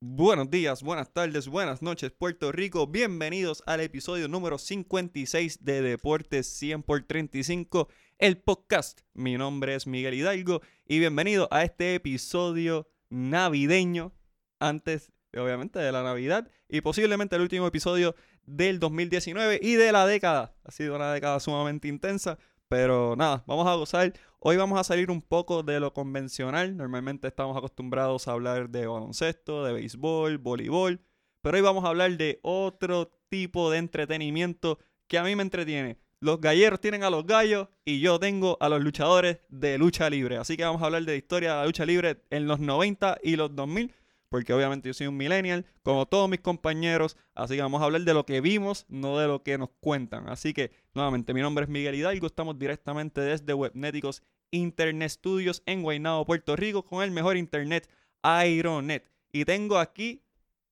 Buenos días, buenas tardes, buenas noches, Puerto Rico. Bienvenidos al episodio número 56 de Deportes 100 por 35, el podcast. Mi nombre es Miguel Hidalgo y bienvenido a este episodio navideño, antes, obviamente, de la Navidad y posiblemente el último episodio del 2019 y de la década. Ha sido una década sumamente intensa, pero nada, vamos a gozar. Hoy vamos a salir un poco de lo convencional. Normalmente estamos acostumbrados a hablar de baloncesto, de béisbol, voleibol. Pero hoy vamos a hablar de otro tipo de entretenimiento que a mí me entretiene. Los galleros tienen a los gallos y yo tengo a los luchadores de lucha libre. Así que vamos a hablar de la historia de la lucha libre en los 90 y los 2000 porque obviamente yo soy un millennial, como todos mis compañeros, así que vamos a hablar de lo que vimos, no de lo que nos cuentan. Así que, nuevamente, mi nombre es Miguel Hidalgo, estamos directamente desde Webnéticos Internet Studios en Guaynabo, Puerto Rico, con el mejor internet, Aeronet. Y tengo aquí,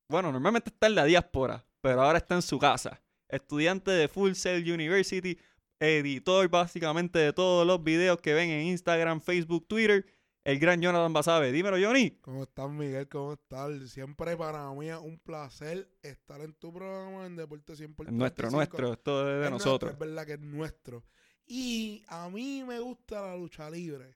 bueno, normalmente está en la diáspora, pero ahora está en su casa. Estudiante de Full Sail University, editor básicamente de todos los videos que ven en Instagram, Facebook, Twitter el gran Jonathan Basabe. Dímelo, Johnny. ¿Cómo estás, Miguel? ¿Cómo estás? Siempre para mí es un placer estar en tu programa en Deporte 100%. Nuestro, nuestro, esto es de nosotros. es verdad que es nuestro. Y a mí me gusta la lucha libre.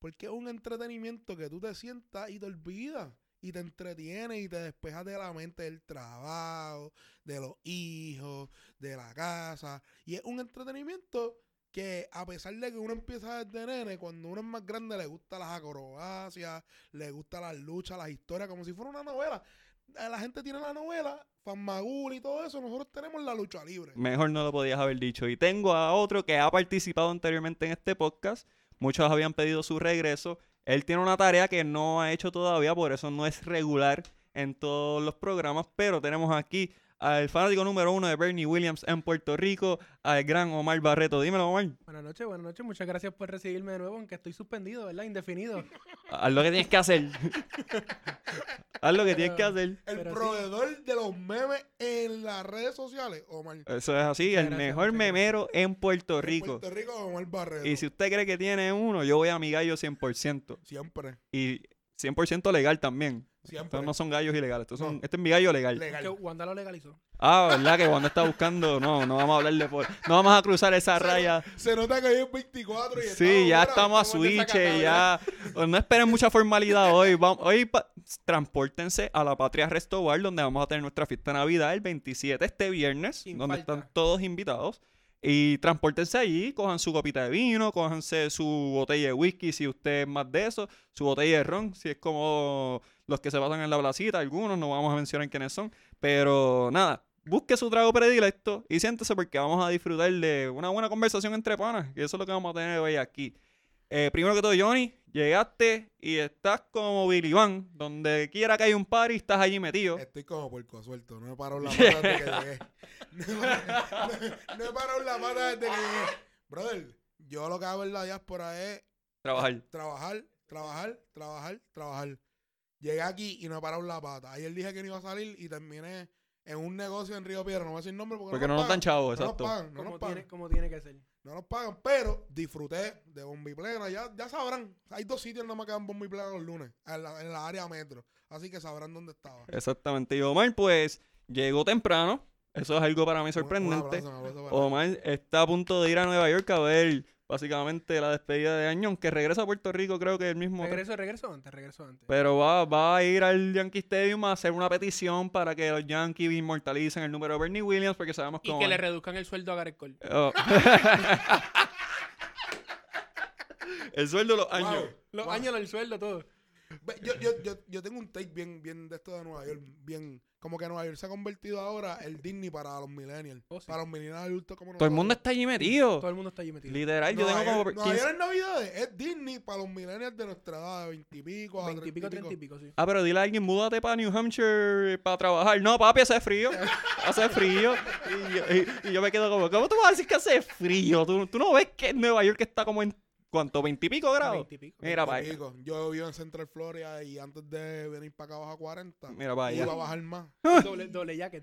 Porque es un entretenimiento que tú te sientas y te olvidas. Y te entretiene y te despejas de la mente del trabajo, de los hijos, de la casa. Y es un entretenimiento que a pesar de que uno empieza desde nene, cuando uno es más grande le gusta las acrobacias, le gusta las luchas, las historias, como si fuera una novela. Eh, la gente tiene la novela, Fanmagul y todo eso, nosotros tenemos la lucha libre. Mejor no lo podías haber dicho. Y tengo a otro que ha participado anteriormente en este podcast. Muchos habían pedido su regreso. Él tiene una tarea que no ha hecho todavía, por eso no es regular en todos los programas, pero tenemos aquí al fanático número uno de Bernie Williams en Puerto Rico, al gran Omar Barreto. Dímelo, Omar. Buenas noches, buenas noches. Muchas gracias por recibirme de nuevo, aunque estoy suspendido, ¿verdad? Indefinido. Haz lo que tienes que hacer. Haz lo que tienes que hacer. El proveedor de los memes en las redes sociales, Omar. Eso es así, el mejor memero en Puerto Rico. En Puerto Rico, Omar Barreto. Y si usted cree que tiene uno, yo voy a mi gallo 100%. Siempre. Y 100% legal también. Estos no son gallos ilegales. Estos son, Este es mi gallo legal. Que Wanda lo legalizó. Ah, ¿verdad? Que Wanda está buscando. No, no vamos a hablar de. No vamos a cruzar esa raya. Se nota que hoy es 24 y Sí, ya estamos a switch. Ya. No esperen mucha formalidad hoy. Vamos, hoy transportense a la Patria Restobar, donde vamos a tener nuestra fiesta de Navidad el 27, este viernes, donde están todos invitados. Y transportense allí, cojan su copita de vino, cojanse su botella de whisky si usted es más de eso, su botella de ron, si es como los que se basan en la placita, algunos, no vamos a mencionar quiénes son. Pero nada, busque su trago predilecto y siéntese porque vamos a disfrutar de una buena conversación entre panas. Y eso es lo que vamos a tener hoy aquí. Eh, primero que todo, Johnny, llegaste y estás como Billy Van, donde quiera que haya un party, estás allí metido. Estoy como puerco suelto, no he parado la pata desde que llegué. No he, parado la pata desde que llegué. Brother, yo lo que hago en la diáspora es trabajar. Trabajar, trabajar, trabajar, trabajar. Llegué aquí y no he parado la pata. Ayer dije que no iba a salir y terminé en un negocio en Río Piedra. No voy a decir nombre porque, porque no, nos, dan chavos, exacto. No nos pagan, no nos pagan. Tiene, como tiene que ser. No nos pagan, pero disfruté de Bombiplena. Ya, ya sabrán. Hay dos sitios nada más que dan Bombiplena los lunes, en la, en la área metro. Así que sabrán dónde estaba. Exactamente. Y Omar, pues, llegó temprano. Eso es algo para mí sorprendente. Omar está a punto de ir a Nueva York a ver básicamente la despedida de Añón, que regresa a Puerto Rico, creo que el mismo. Regreso, regreso antes, regreso antes. Pero va, va a ir al Yankee Stadium a hacer una petición para que los Yankees inmortalicen el número de Bernie Williams, porque sabemos que. Y que le reduzcan el sueldo a Gareth Cole. Oh. el sueldo los años. Los años, el sueldo, todo. Yo, yo, yo, yo tengo un take bien, bien de esto de Nueva York, bien como que Nueva York se ha convertido ahora el Disney para los millennials. Oh, para los millennials adultos como Todo el mundo está allí metido. Todo el mundo está allí metido. Literal, yo tengo como... Nueva York en Navidades es Disney para los millennials de nuestra edad, de veintipico a veintipico, treinta y pico, sí. Ah, pero dile a alguien, múdate para New Hampshire para trabajar. No, papi, hace frío. hace frío. Y yo, me quedo como, ¿cómo tú vas a decir que hace frío? ¿Tú, tú no ves que Nueva York está como en ¿Cuánto? ¿Veintipico grados? Veintipico. Mira, para Yo vivo en Central Florida y antes de venir para acá bajo a 40, Mira, vaya. iba a bajar más. doble, doble jacket.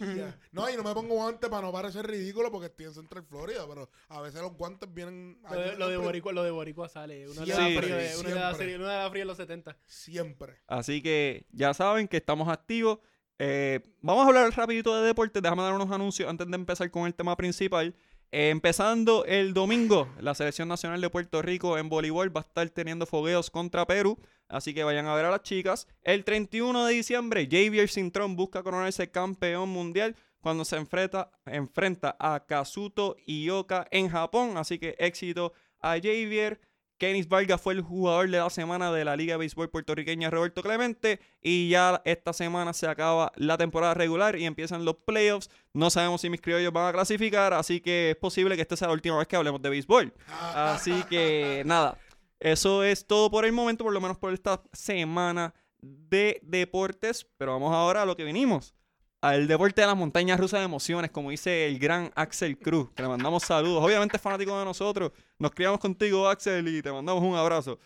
Ya. No, y no me pongo guantes para no parecer ridículo porque estoy en Central Florida, pero a veces los guantes vienen... Lo de, lo de Boricua, lo de Boricua sale. Uno le da Siempre, frío, de- uno le da siempre. uno le da frío en los 70. Siempre. Así que ya saben que estamos activos. Eh, vamos a hablar rapidito de deportes. Déjame dar unos anuncios antes de empezar con el tema principal. Eh, empezando el domingo, la Selección Nacional de Puerto Rico en voleibol va a estar teniendo fogueos contra Perú. Así que vayan a ver a las chicas. El 31 de diciembre, Javier Cintrón busca coronarse campeón mundial cuando se enfrenta, enfrenta a Kazuto Ioka en Japón. Así que éxito a Javier. Kenis Vargas fue el jugador de la semana de la Liga de Béisbol puertorriqueña Roberto Clemente y ya esta semana se acaba la temporada regular y empiezan los playoffs. No sabemos si mis criollos van a clasificar, así que es posible que esta sea la última vez que hablemos de béisbol. Así que nada, eso es todo por el momento, por lo menos por esta semana de deportes. Pero vamos ahora a lo que venimos. Al deporte de las montañas rusas de emociones, como dice el gran Axel Cruz, que le mandamos saludos. Obviamente es fanático de nosotros. Nos criamos contigo, Axel, y te mandamos un abrazo.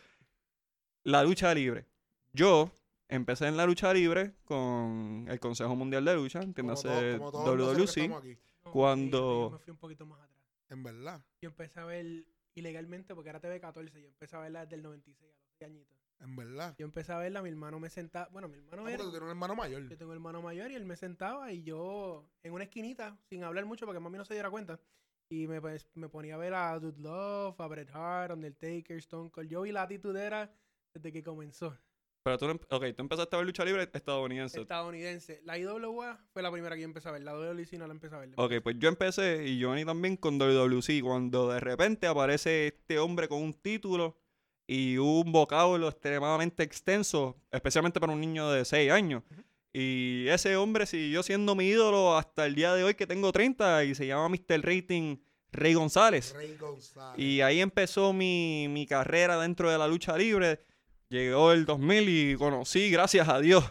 La lucha libre. Yo empecé en la lucha libre con el Consejo Mundial de Lucha, Como entiéndase todo- como todos nosotros que WWC. Cuando- Yo me fui un poquito más atrás. En verdad. Yo empecé a ver ilegalmente porque era TV14. Yo empecé a verla desde el 96 a los 6 añitos. En verdad. Yo empecé a verla, mi hermano me sentaba. Bueno, mi hermano Ah, era. porque tú tienes un hermano mayor. Yo tengo un hermano mayor y él me sentaba y yo en una esquinita, sin hablar mucho porque mami no se diera cuenta. Y me, pues, me ponía a ver a Dude Love, a Bret Hart, Undertaker, Stone Cold. Yo vi la atitudera desde que comenzó. Pero tú, no em- ok, tú empezaste a ver lucha libre estadounidense. Estadounidense. La IWA fue la primera que yo empecé a ver. La WLC no la empecé a ver. Ok, pues yo empecé y Johnny también con WWC. Cuando de repente aparece este hombre con un título y un vocablo extremadamente extenso, especialmente para un niño de 6 años. Y ese hombre siguió siendo mi ídolo hasta el día de hoy que tengo 30 y se llama Mr. Rating Rey González. Rey González. Y ahí empezó mi, mi carrera dentro de la lucha libre. Llegó el 2000 y conocí, gracias a Dios,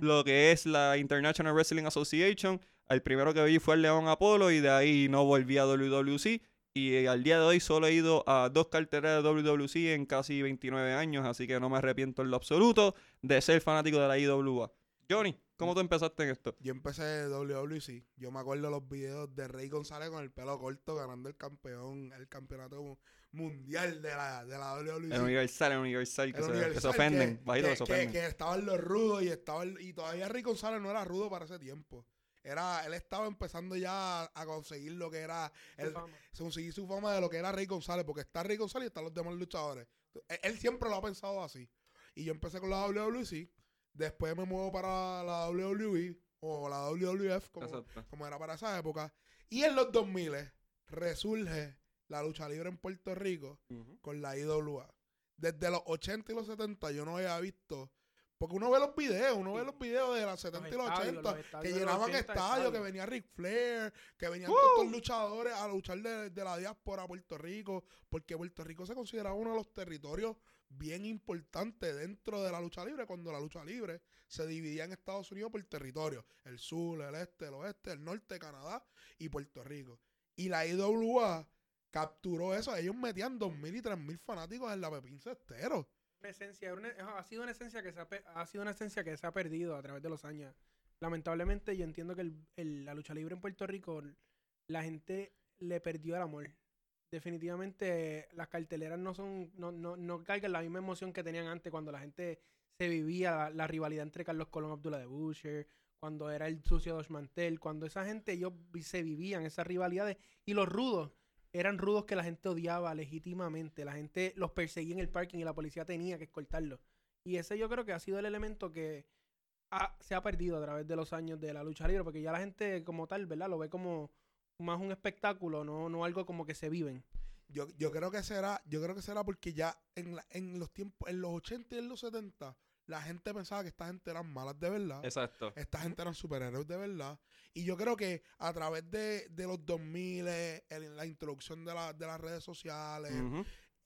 lo que es la International Wrestling Association. El primero que vi fue el León Apolo y de ahí no volví a WWC. Y eh, al día de hoy solo he ido a dos carteras de WWC en casi 29 años, así que no me arrepiento en lo absoluto de ser fanático de la IWA. Johnny, ¿cómo tú empezaste en esto? Yo empecé WWC. Yo me acuerdo los videos de Rey González con el pelo corto ganando el campeón, el campeonato mu- mundial de la, de la WWC. El Universal, el Universal, que, El se, que Universal, se ofenden, que- bajito que que, se que- ofenden. que estaban los rudos y estaba el- y todavía Rey González no era rudo para ese tiempo. Era, él estaba empezando ya a, conseguir lo que era, Su el, fama. conseguir su fama de lo que era Rey González, porque está Rey González y están los demás luchadores. Él, él siempre lo ha pensado así. Y yo empecé con la WWC, después me muevo para la WWE o la WWF, como, como era para esa época. Y en los 2000 resurge la lucha libre en Puerto Rico con la IWA. Desde los 80 y los 70 yo no había visto. Porque uno ve los videos, uno ve los videos de los 70 y los estadios, 80, los estadios que los llenaban 80 estadios, que venía Ric Flair, que venían todos estos luchadores a luchar de, de la diáspora a Puerto Rico, porque Puerto Rico se considera uno de los territorios bien importantes dentro de la lucha libre, cuando la lucha libre se dividía en Estados Unidos por territorio, el sur, el este, el oeste, el norte, Canadá y Puerto Rico. Y la IWA capturó eso, ellos metían 2.000 y 3.000 fanáticos en la Pepín Cestero. Esencia, ha sido una esencia que se ha, sido una esencia que se ha perdido a través de los años. Lamentablemente, yo entiendo que el- el- la lucha libre en Puerto Rico, la gente le perdió el amor. Definitivamente, las carteleras no son, no, no, no cargan la misma emoción que tenían antes cuando la gente se vivía la, rivalidad entre Carlos Colón y Abdullah de Butcher, cuando era el sucio Dos Mantel, cuando esa gente ellos se vivían esas rivalidades y los rudos eran rudos que la gente odiaba legítimamente. La gente los perseguía en el parking y la policía tenía que escoltarlos. Y ese yo creo que ha sido el elemento que ha- se ha perdido a través de los años de la lucha libre, porque ya la gente como tal, ¿verdad? Lo ve como más un espectáculo, no, no algo como que se viven. Yo, yo creo que será, yo creo que será porque ya en, la- en los tiempos, en los 80 y en los 70, la gente pensaba que esta gente eran malas de verdad. Exacto. Esta gente eran superhéroes de verdad. Y yo creo que a través de, de los 2000, eh, en la introducción de, la- de las redes sociales,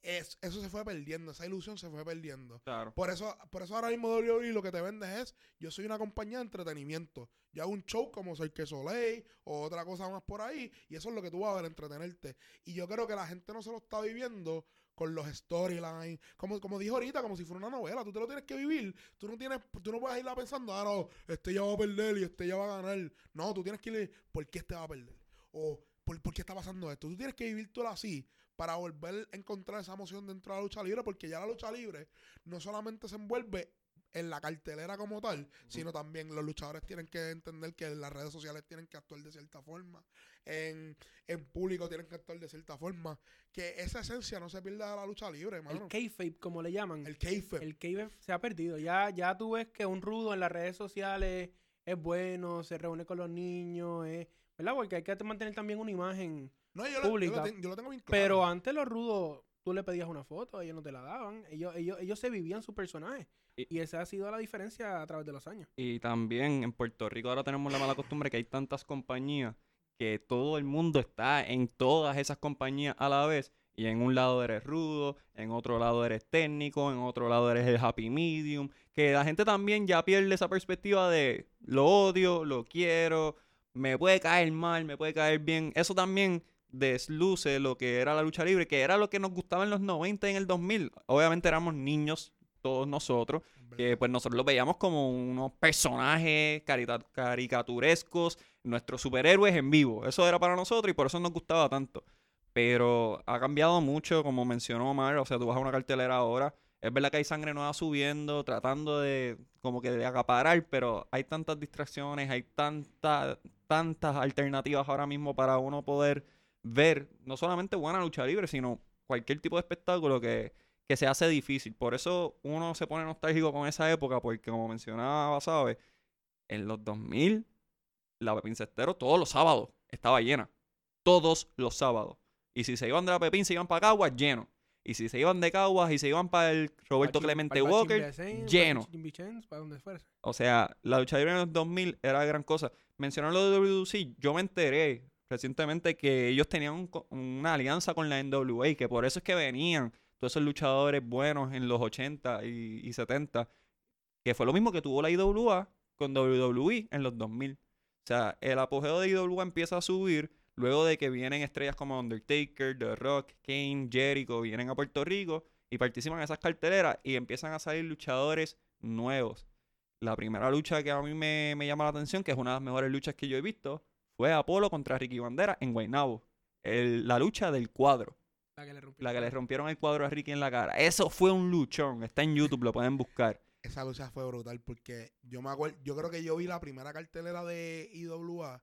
es- eso se fue perdiendo, esa ilusión se fue perdiendo. Claro. Por eso, por eso ahora mismo WWE lo que te vendes es, yo soy una compañía de entretenimiento. Yo hago un show como Cirque Soleil o otra cosa más por ahí, y eso es lo que tú vas a ver, entretenerte. Y yo creo que la gente no se lo está viviendo con los storylines. Como, como dijo ahorita, como si fuera una novela. Tú te lo tienes que vivir. Tú no tienes, tú no puedes ir pensando, ah, no, este ya va a perder y este ya va a ganar. No, tú tienes que ir, ¿por qué este va a perder? O, ¿por, ¿por qué está pasando esto? Tú tienes que vivir todo así para volver a encontrar esa emoción dentro de la lucha libre, porque ya la lucha libre no solamente se envuelve en la cartelera como tal, sino también los luchadores tienen que entender que las redes sociales tienen que actuar de cierta forma, en, en público tienen que actuar de cierta forma, que esa esencia no se pierda de la lucha libre, hermano. El kayfabe, como le llaman. El kayfabe. El kayfabe se ha perdido. Ya, ya tú ves que un rudo en las redes sociales es bueno, se reúne con los niños, es, ¿verdad? Porque hay que mantener también una imagen no, yo, Lo, pública. yo, lo, ten- yo lo tengo bien claro. Pero antes los rudos, tú le pedías una foto, ellos no te la daban. Ellos, ellos, ellos se vivían su personaje. Y- Y esa ha sido la diferencia a través de los años. Y también en Puerto Rico ahora tenemos la mala costumbre que hay tantas compañías que todo el mundo está en todas esas compañías a la vez. Y en un lado eres rudo, en otro lado eres técnico, en otro lado eres el happy medium. Que la gente también ya pierde esa perspectiva de lo odio, lo quiero, me puede caer mal, me puede caer bien. Eso también desluce lo que era la lucha libre, que era lo que nos gustaba en los 90 y en el 2000. Obviamente éramos niños, todos nosotros, que pues nosotros los veíamos como unos personajes caricaturescos, nuestros superhéroes en vivo. Eso era para nosotros y por eso nos gustaba tanto. Pero ha cambiado mucho, como mencionó Omar, o sea, tú vas a una cartelera ahora, es verdad que hay sangre nueva subiendo, tratando de como que de acaparar, pero hay tantas distracciones, hay tanta, tantas alternativas ahora mismo para uno poder ver no solamente buena lucha libre, sino cualquier tipo de espectáculo que, que se hace difícil. Por eso uno se pone nostálgico con esa época, porque como mencionaba, ¿sabes? En los 2000, la Pepín Cestero todos los sábados estaba llena. Todos los sábados. Y si se iban de la Pepín, se iban para Caguas, lleno. Y si se iban de Caguas y se iban para el Roberto Clemente Walker, lleno. Donde. O sea, la lucha libre en los 2000 era gran cosa. Mencionaron lo de WC, yo me enteré recientemente que ellos tenían un una alianza con la NWA, que por eso es que venían esos luchadores buenos en los 80 y, y 70, que fue lo mismo que tuvo la IWA con WWE en los 2000. O sea, el apogeo de IWA empieza a subir luego de que vienen estrellas como Undertaker, The Rock, Kane, Jericho, vienen a Puerto Rico y participan en esas carteleras y empiezan a salir luchadores nuevos. La primera lucha que a mí me, llama la atención, que es una de las mejores luchas que yo he visto, fue Apolo contra Ricky Bandera en Guaynabo. La lucha del cuadro. La que le rompió. La que le rompieron el cuadro a Ricky en la cara. Eso fue un luchón. Está en YouTube, lo pueden buscar. Esa lucha fue brutal porque yo me acuerdo, yo creo que yo vi la primera cartelera de IWA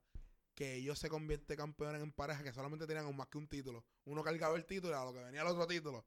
que ellos se convierten campeones en pareja que solamente tenían un- más que un título. Uno cargaba el título y a lo que venía el otro título.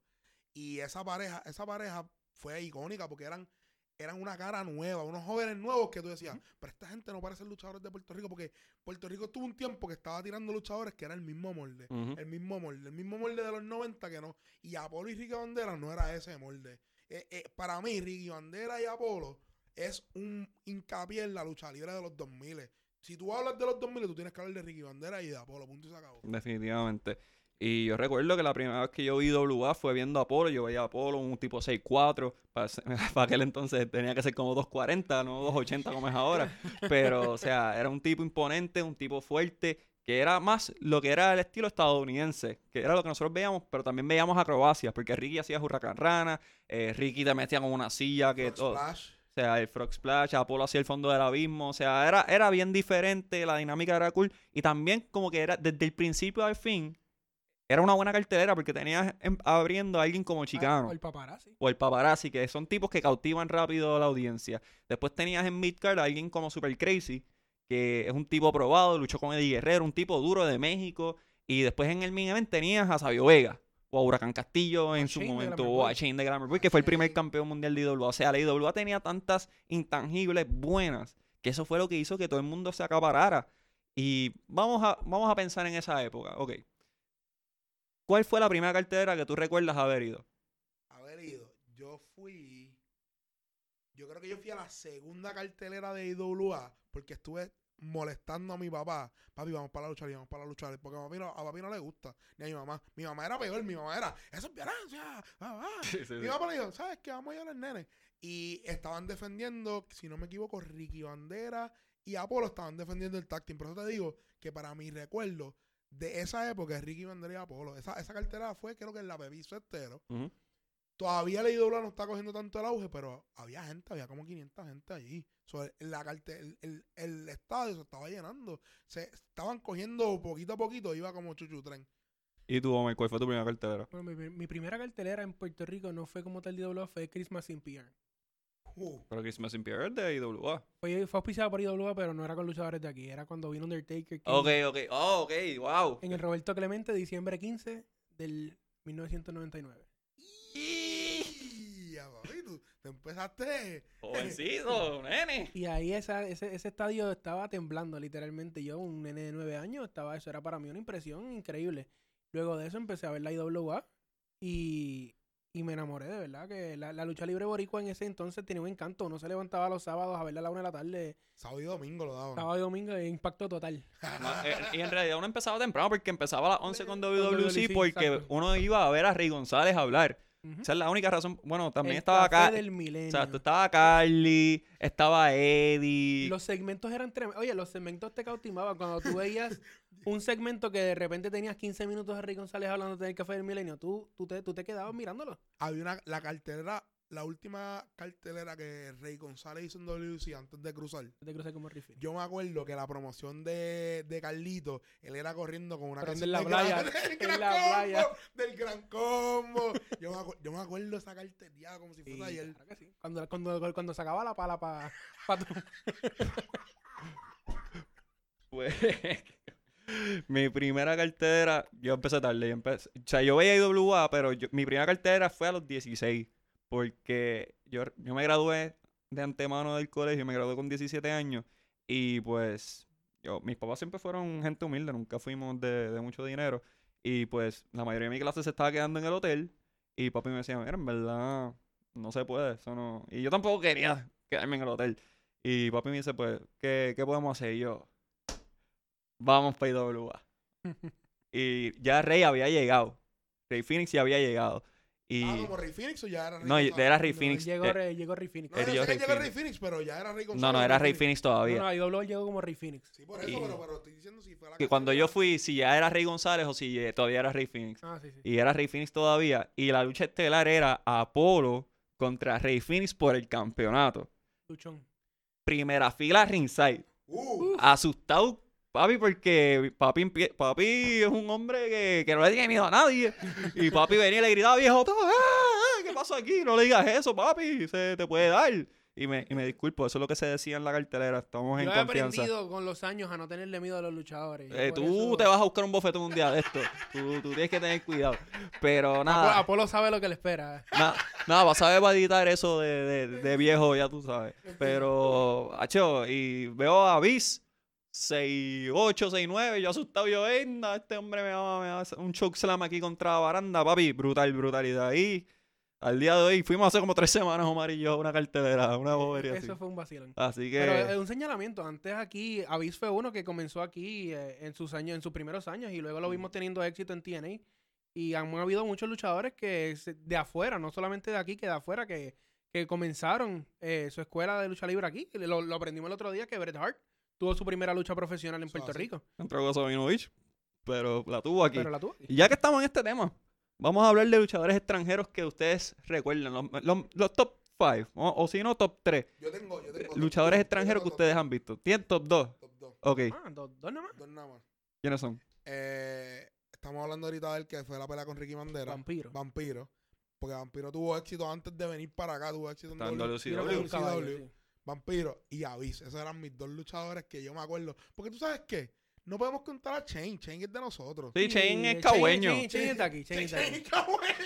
Y esa pareja, esa pareja fue icónica porque eran, eran una cara nueva, unos jóvenes nuevos que tú decías, pero esta gente no parece luchadores de Puerto Rico porque Puerto Rico tuvo un tiempo que estaba tirando luchadores que era el mismo molde. El mismo molde, el mismo molde de los 90 que no. Y Apolo y Ricky Bandera no era ese molde. Eh, eh, para mí, Ricky Bandera y Apolo es un hincapié en la lucha libre de los 2000. Si tú hablas de los 2000, tú tienes que hablar de Ricky Bandera y de Apolo, punto y se acabó. Definitivamente. Y yo recuerdo que la primera vez que yo vi WA fue viendo a Apolo. Yo veía a Apolo, un tipo 6'4". Para, para aquel entonces tenía que ser como 2'40", no 2'80 como es ahora. Pero, o sea, era un tipo imponente, un tipo fuerte, que era más lo que era el estilo estadounidense, que era lo que nosotros veíamos, pero también veíamos acrobacias, porque Ricky hacía huracán rana, eh, Ricky te metía con una silla que todo. Splash. O sea, el Frog Splash, Apolo hacia el fondo del abismo. O sea, era, era bien diferente, la dinámica era cool. Y también como que era desde el principio al fin, era una buena cartelera porque tenías abriendo a alguien como Chicano Ah, o el paparazzi. o el paparazzi, que son tipos que cautivan rápido a la audiencia. Después tenías en Midcard a alguien como Super Crazy, que es un tipo probado, luchó con Eddie Guerrero, un tipo duro de México. Y después en el main event tenías a Sabio Vega, o a Huracán Castillo en a su Shane momento, o a. Shane de Glamour Boy, que fue el primer campeón mundial de IWA. O sea, la IWA tenía tantas intangibles buenas, que eso fue lo que hizo que todo el mundo se acaparara. Y vamos a, vamos a pensar en esa época, ok. ¿Cuál fue la primera cartelera que tú recuerdas haber ido? haber ido. Yo fui. Yo creo que yo fui a la segunda cartelera de IWA porque estuve molestando a mi papá. Papi, vamos para la lucha vamos para la lucha libre", Porque a papi, no, a papi no le gusta, ni a mi mamá. Mi mamá era peor, mi mamá era, eso es violencia. ah, ah". Mi papá le dijo, ¿sabes qué? Vamos a ir al nene. Y estaban defendiendo, si no me equivoco, Ricky Bandera y Apolo estaban defendiendo el tag team. Por eso te digo que para mi recuerdo de esa época es Ricky Vandera y Apolo. Esa, esa cartera fue, creo que en la Bebizo Estero. Ujú. Todavía la IWA no está cogiendo tanto el auge, pero había gente, había como 500 gente allí. So, la el, el- el estadio se estaba llenando. Se estaban cogiendo poquito a poquito, iba como chuchu tren. ¿Y tú, Omar, cuál fue tu primera cartelera? Bueno, mi, mi primera cartelera en Puerto Rico no fue como tal IWA, fue Christmas in PR. Uh, Pero Christmas in PR es de IWA. Fue, fue auspiciado por IWA, pero no era con luchadores de aquí. Era cuando vino Undertaker. que Ok, ok. Oh, ok, wow. En el Roberto Clemente, diciembre 15 del 1999. y ya, papi, tú, tú empezaste. Jovencito, nene. Y ahí esa, ese, ese estadio estaba temblando, literalmente. Yo, un nene de 9 años, estaba, eso era para mí una impresión increíble. Luego de eso empecé a ver la IWA y, y me enamoré, de verdad, que la, la lucha libre boricua en ese entonces tenía un encanto. Uno se levantaba los sábados a verla a la una de la tarde, Sábado y domingo lo daban. sábado y domingo, e impacto total. No, eh, y en realidad uno empezaba temprano porque empezaba a las 11 con WWC WWC, porque exacto. uno iba a ver a Rey González hablar. Ujú. Esa es la única razón. Bueno, también El estaba acá. del milenio. Exacto, estaba Carly, estaba Eddie. Los segmentos eran tremendos. Oye, los segmentos te cautivaban. Cuando tú veías un segmento que de repente tenías 15 minutos de Rey González hablando del café del milenio, tú, tú, te, tú te quedabas mirándolo. Había una, la cartelera, la última cartelera que Rey González hizo en WC antes de cruzar. Te crucé como Riffy. Yo me acuerdo que la promoción de, de Carlito, él era corriendo con una Pero canción en la del playa, gran- del en gran la combo, playa. Del gran combo. Yo me, acu- yo me acuerdo esa cartelera como si Sí, fuese ayer. claro que sí. Cuando, cuando, cuando sacaba la pala para pa tu- Pues, mi primera cartera, yo empecé tarde. Yo empecé, o sea, yo veía IWA, pero yo- mi primera cartera fue a los 16. Porque yo, yo me gradué de antemano del colegio, me gradué con 17 años. Y pues, yo, mis papás siempre fueron gente humilde, nunca fuimos de, de mucho dinero. Y pues, la mayoría de mi clase se estaba quedando en el hotel. Y papi me decía, mira, en verdad, no se puede, eso no. Y yo tampoco quería quedarme en el hotel. Y papi me dice, pues, ¿qué, qué podemos hacer? Y yo, vamos para IWA. y ya Rey había llegado. Rey Phoenix ya había llegado. Y Ah, como Rey Phoenix o ya era Rey no, González? era Rey No, Phoenix. Llegó, eh, Rey, llegó Rey Phoenix. No, Era sé Rey que llegó Rey Phoenix. Phoenix, pero ya era Rey González. no, no, era Rey Phoenix No, todavía. no, IW llegó como Rey Phoenix. Sí, por eso, Y- pero, pero estoy diciendo si fue la Que cuando yo fui, si ya era Rey González o si eh, todavía era Rey Phoenix. Ah, sí, sí. Y era Rey Phoenix todavía. Y la lucha estelar era Apolo contra Rey Phoenix por el campeonato. Luchón. Primera fila ringside. Uh, asustado, papi, porque papi, papi es un hombre que, que no le tiene miedo a nadie. Y papi venía y le gritaba, viejo, "Ah, ah, ¿qué pasó aquí? No le digas eso, papi, se te puede dar. Y me, y me disculpo, eso es lo que se decía en la cartelera, estamos en Yo he confianza. aprendido con los años a no tenerle miedo a los luchadores. Eh, tú eso- te vas a buscar un bofetón un día de esto. Tú, tú tienes que tener cuidado. Pero nada, Apolo sabe lo que le espera. nada, nada, vas a ver para editar eso de, de, de viejo, ya tú sabes. Pero, hacho, y veo a Viz 6'8, 6'9, yo asustado, yo, venga, este hombre me va, me va a hacer un choke slam aquí contra la baranda, papi, brutal, brutal. Y de ahí, al día de hoy, fuimos hace como tres semanas, Omar y yo, una cartelera, una bobería así. Eso fue un vacilón. Así que, Pero es un señalamiento. Antes aquí, Avis fue uno que comenzó aquí eh, en sus años, en sus primeros años, y luego lo vimos teniendo éxito en TNA. Y han habido muchos luchadores que de afuera, no solamente de aquí, que de afuera, que, que comenzaron eh, su escuela de lucha libre aquí. Lo, lo aprendimos el otro día que Bret Hart tuvo su primera lucha profesional en Puerto. Rico. entró Gozovinovich, pero la tuvo aquí. Pero la tuvo aquí. Y ya que estamos en este tema, vamos a hablar de luchadores extranjeros que ustedes recuerden, los, los- los top 5, o, o si no, top 3 yo tengo, yo tengo luchadores extranjeros que tengo ustedes han visto. ¿Tienen top 2? top dos, Ok, Ah, dos, dos nomás. dos nada más. ¿quiénes son? Eh, estamos hablando ahorita del que fue la pelea con Ricky Bandera. Vampiro. Vampiro. Porque Vampiro tuvo éxito antes de venir para acá, tuvo éxito en en WCW. WCW. Vampiro y Avis. Esos eran mis dos luchadores que yo me acuerdo. Porque tú sabes qué? No podemos contar a Chain. Chain es de nosotros. Sí, Chain es cagüeño. Chain- Chain está aquí, Chain está aquí.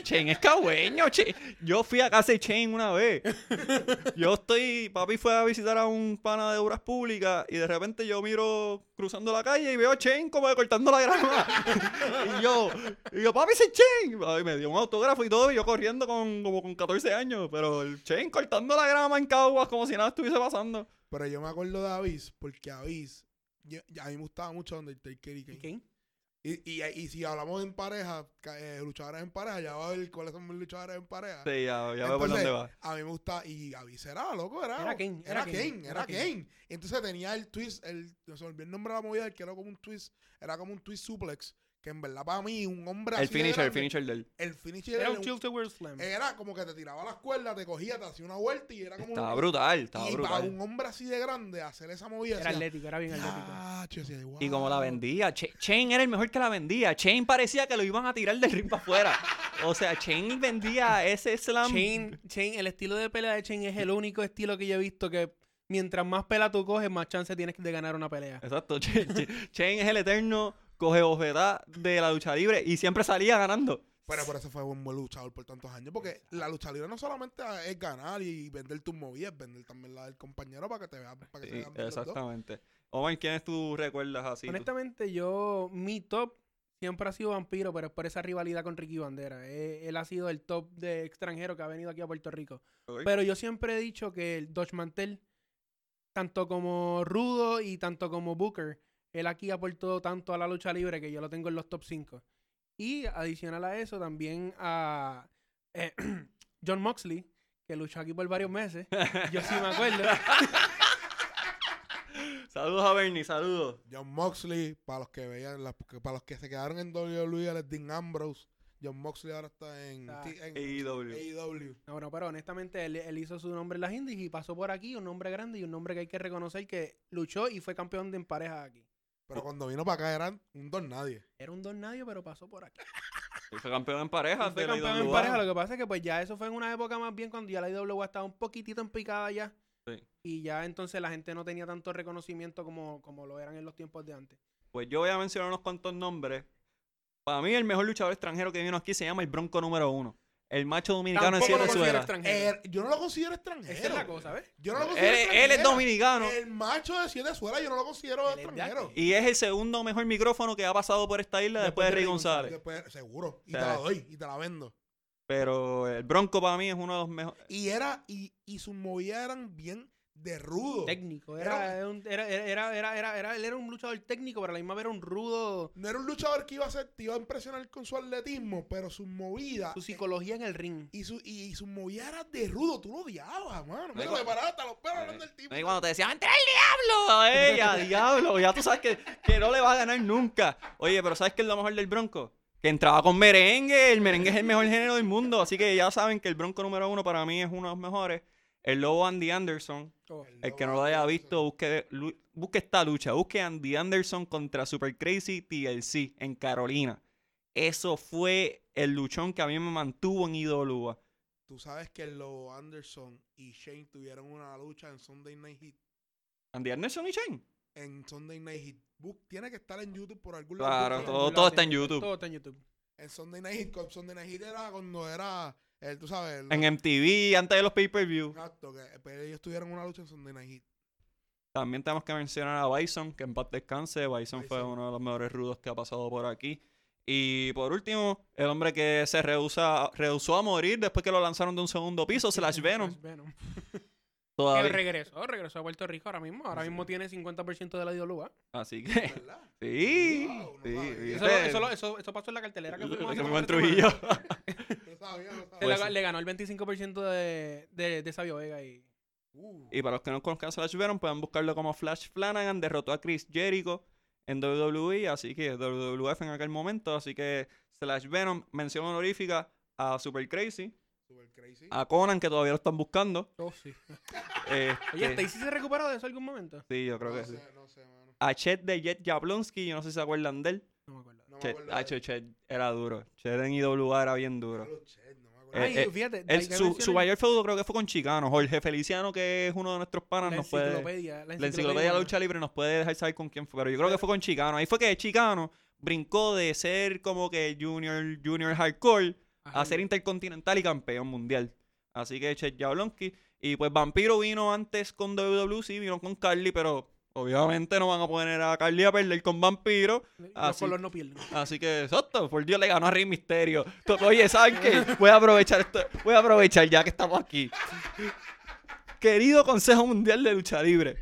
Chain, es cagüeño. Chain. Yo fui a casa de Chain una vez. Yo estoy, papi fue a visitar a un pana de obras públicas y de repente yo miro cruzando la calle y veo a Chain como cortando la grama. y yo, y yo, papi, ese es Chain. Ay, me dio un autógrafo y todo y yo corriendo con, como con 14 años. Pero el Chain cortando la grama en Caguas como si nada estuviese pasando. Pero yo me acuerdo de Avis porque Avis, yo- a mí me gustaba mucho Undertaker y ¿Y Kane. Kane? Y, y, y si hablamos en pareja, eh, luchadores en pareja, ya va a ver cuáles son mis luchadores en pareja. Sí, ya, ya veo por dónde va. A mí me gusta, y Avis era loco, era. Era Kane, Era era Kane, Kane, era Kane. Kane. Entonces tenía el twist, el, se me olvidó el nombre de la movida, que era como un twist, era como un twist suplex, que en verdad para mí, un hombre El así de finisher, el grande, finisher del. El finisher Era era, un tilt over slam. era como que te tiraba las cuerdas, te cogía, te hacía una vuelta y era como Estaba un, brutal, estaba y para brutal. un hombre así de grande hacer esa movida, Era decía, atlético, era bien atlético. Y como la vendía, Ch- Shane era el mejor que la vendía. Shane parecía que lo iban a tirar del ring para afuera. O sea, Shane vendía ese slam. Chain, Chain, el estilo de pelea de Chain es el único estilo que yo he visto que mientras más pelea tú coges, más chance tienes de ganar una pelea. Exacto, Ch- Ch- Shane es el eterno coge bofetá de la lucha libre y siempre salía ganando. Pero por eso fue un buen luchador por tantos años. Porque la lucha libre no solamente es ganar y vender tus movidas, es vender también la del compañero para que te vean. Para que Sí, se vean exactamente. Omar, ¿quiénes tú recuerdas así? tú? Honestamente, yo, mi top siempre ha sido Vampiro, pero es por esa rivalidad con Ricky Bandera. Eh, Él, ha sido el top de extranjero que ha venido aquí a Puerto Rico. Pero yo siempre he dicho que el Dodge Mantel, tanto como Rudo y tanto como Booker, él aquí aportó tanto a la lucha libre que yo lo tengo en los top 5. Y adicional a eso, también a eh, John Moxley, que luchó aquí por varios meses. Yo sí me acuerdo. saludos a Bernie, saludos. John Moxley, para los que veían, la- para los que se quedaron en WWE, el Dean Ambrose. John Moxley ahora está en, AEW. AEW. No, bueno, pero honestamente él, él hizo su nombre en las indies y pasó por aquí, un nombre grande y un nombre que hay que reconocer que luchó y fue campeón de en pareja aquí. Pero cuando vino para acá eran un don nadie. Era un don nadie, pero pasó por aquí. Y fue campeón en Y parejas fue campeón en pareja, lo que pasa es que pues ya eso fue en una época más bien cuando ya la IWA estaba un poquitito en picada ya. Sí. Y ya entonces la gente no tenía tanto reconocimiento como, como lo eran en los tiempos de antes. Pues yo voy a mencionar unos cuantos nombres. Para mí, el mejor luchador extranjero que vino aquí se llama el Bronco número uno. El macho dominicano en Tampoco lo considero suelas. extranjero. Er- yo no lo considero extranjero. Esa es la cosa, ¿ves? Yo no lo Él, considero él es extranjero. dominicano El macho de siete suelas yo no lo considero Él es de extranjero. y es el segundo mejor micrófono que ha pasado por esta isla después, de Rey González. Después, seguro. Y O te la doy y te la vendo. Pero el Bronco para mí es uno de los mejores. Y era, y, y sus movidas eran bien de rudo. Técnico. Era- Era, un- era, era, era, era, era, era- él era un luchador técnico, pero a la misma vez era un rudo. No era un luchador que iba a ser, te iba a impresionar con su atletismo, pero sus movidas. Su psicología en el ring. Y su, y, sus movidas eran de rudo, tú lo odiabas, mano. Me paraba hasta los pelos hablando del tipo. Y cuando te decían, ¡entra el diablo! ¡Ella, diablo! Ya tú sabes que, que no le va a ganar nunca. Oye, pero ¿sabes qué es lo mejor del Bronco? Que entraba con merengue. El merengue es el mejor género del mundo. Así que ya saben que el Bronco número uno para mí es uno de los mejores. El lobo Andy Anderson. Oh. El que no lo haya visto, busque, busque esta lucha. Busque Andy Anderson contra Super Crazy TLC en Carolina. Eso fue el luchón que a mí me mantuvo en IWA. Tú sabes que Lobo Anderson y Shane tuvieron una lucha en Sunday Night Heat. Andy Anderson y Shane. En Sunday Night Heat. Bu- tiene que estar en YouTube por algún Claro, lado. todo- todo está en YouTube. Todo está en YouTube. En Sunday Night Heat. Sunday Night Heat era cuando era, tú sabes. En MTV, antes de los pay-per-view. Exacto, que pero ellos tuvieron una lucha en Sunday Night Heat. También tenemos que mencionar a Bison, que en paz descanse. Bison, fue uno de los mejores rudos que ha pasado por aquí. Y por último, el hombre que se rehúsa, rehusó a morir después que lo lanzaron de un segundo piso, Slash Venom. Slash Venom. Todavía. Él regresó, regresó a Puerto Rico ahora mismo. Ahora mismo tiene 50% de la IWA. Así que, ¿Verdad? sí. Wow, no sí, sabía. ¿viste? Eso, lo- eso, lo- eso, eso pasó en la cartelera que fuimos que en. Trujillo. No sabía, no sabía. Pues le, le ganó el 25% de, de, de Sabio Vega y Uh, Y para los que no conozcan a Slash Venom, pueden buscarlo como Flash Flanagan. Derrotó a Chris Jericho en WWE, así que WWF en aquel momento. Así que Slash Venom, mención honorífica a super crazy. A Conan, que todavía lo están buscando. Oh, sí. Este, Oye, ¿Stacy se recuperó de eso algún momento? Sí, yo creo no que sí. sé, no sé, mano. A Chet de Jet Jablonski, yo no sé si se acuerdan de él. No me acuerdo. No me Chet, acuerdo. ah, Chet, Chet era duro. Chet en IWA era bien duro. Diablo, Chet, no me acuerdo. Eh, Ay, eh, fíjate, Él- su, su mayor feudo creo que fue con Chicano. Jorge Feliciano, que es uno de nuestros panas, la nos puede... enciclopedia. La enciclopedia de la lucha libre nos puede dejar saber con quién fue. Pero yo creo que fue con Chicano. Ahí fue que Chicano brincó de ser como que junior, junior hardcore a ser intercontinental y campeón mundial. Así que Chet Jablonski. Y pues Vampiro vino antes con WWC, vino con Carly, pero obviamente no van a poner a Carly a perder con Vampiro. Los así- no pierden. Así que, exacto, por Dios le ganó a Rey Misterio. Oye, ¿saben qué? Voy a aprovechar esto, voy a aprovechar ya que estamos aquí. Querido Consejo Mundial de Lucha Libre,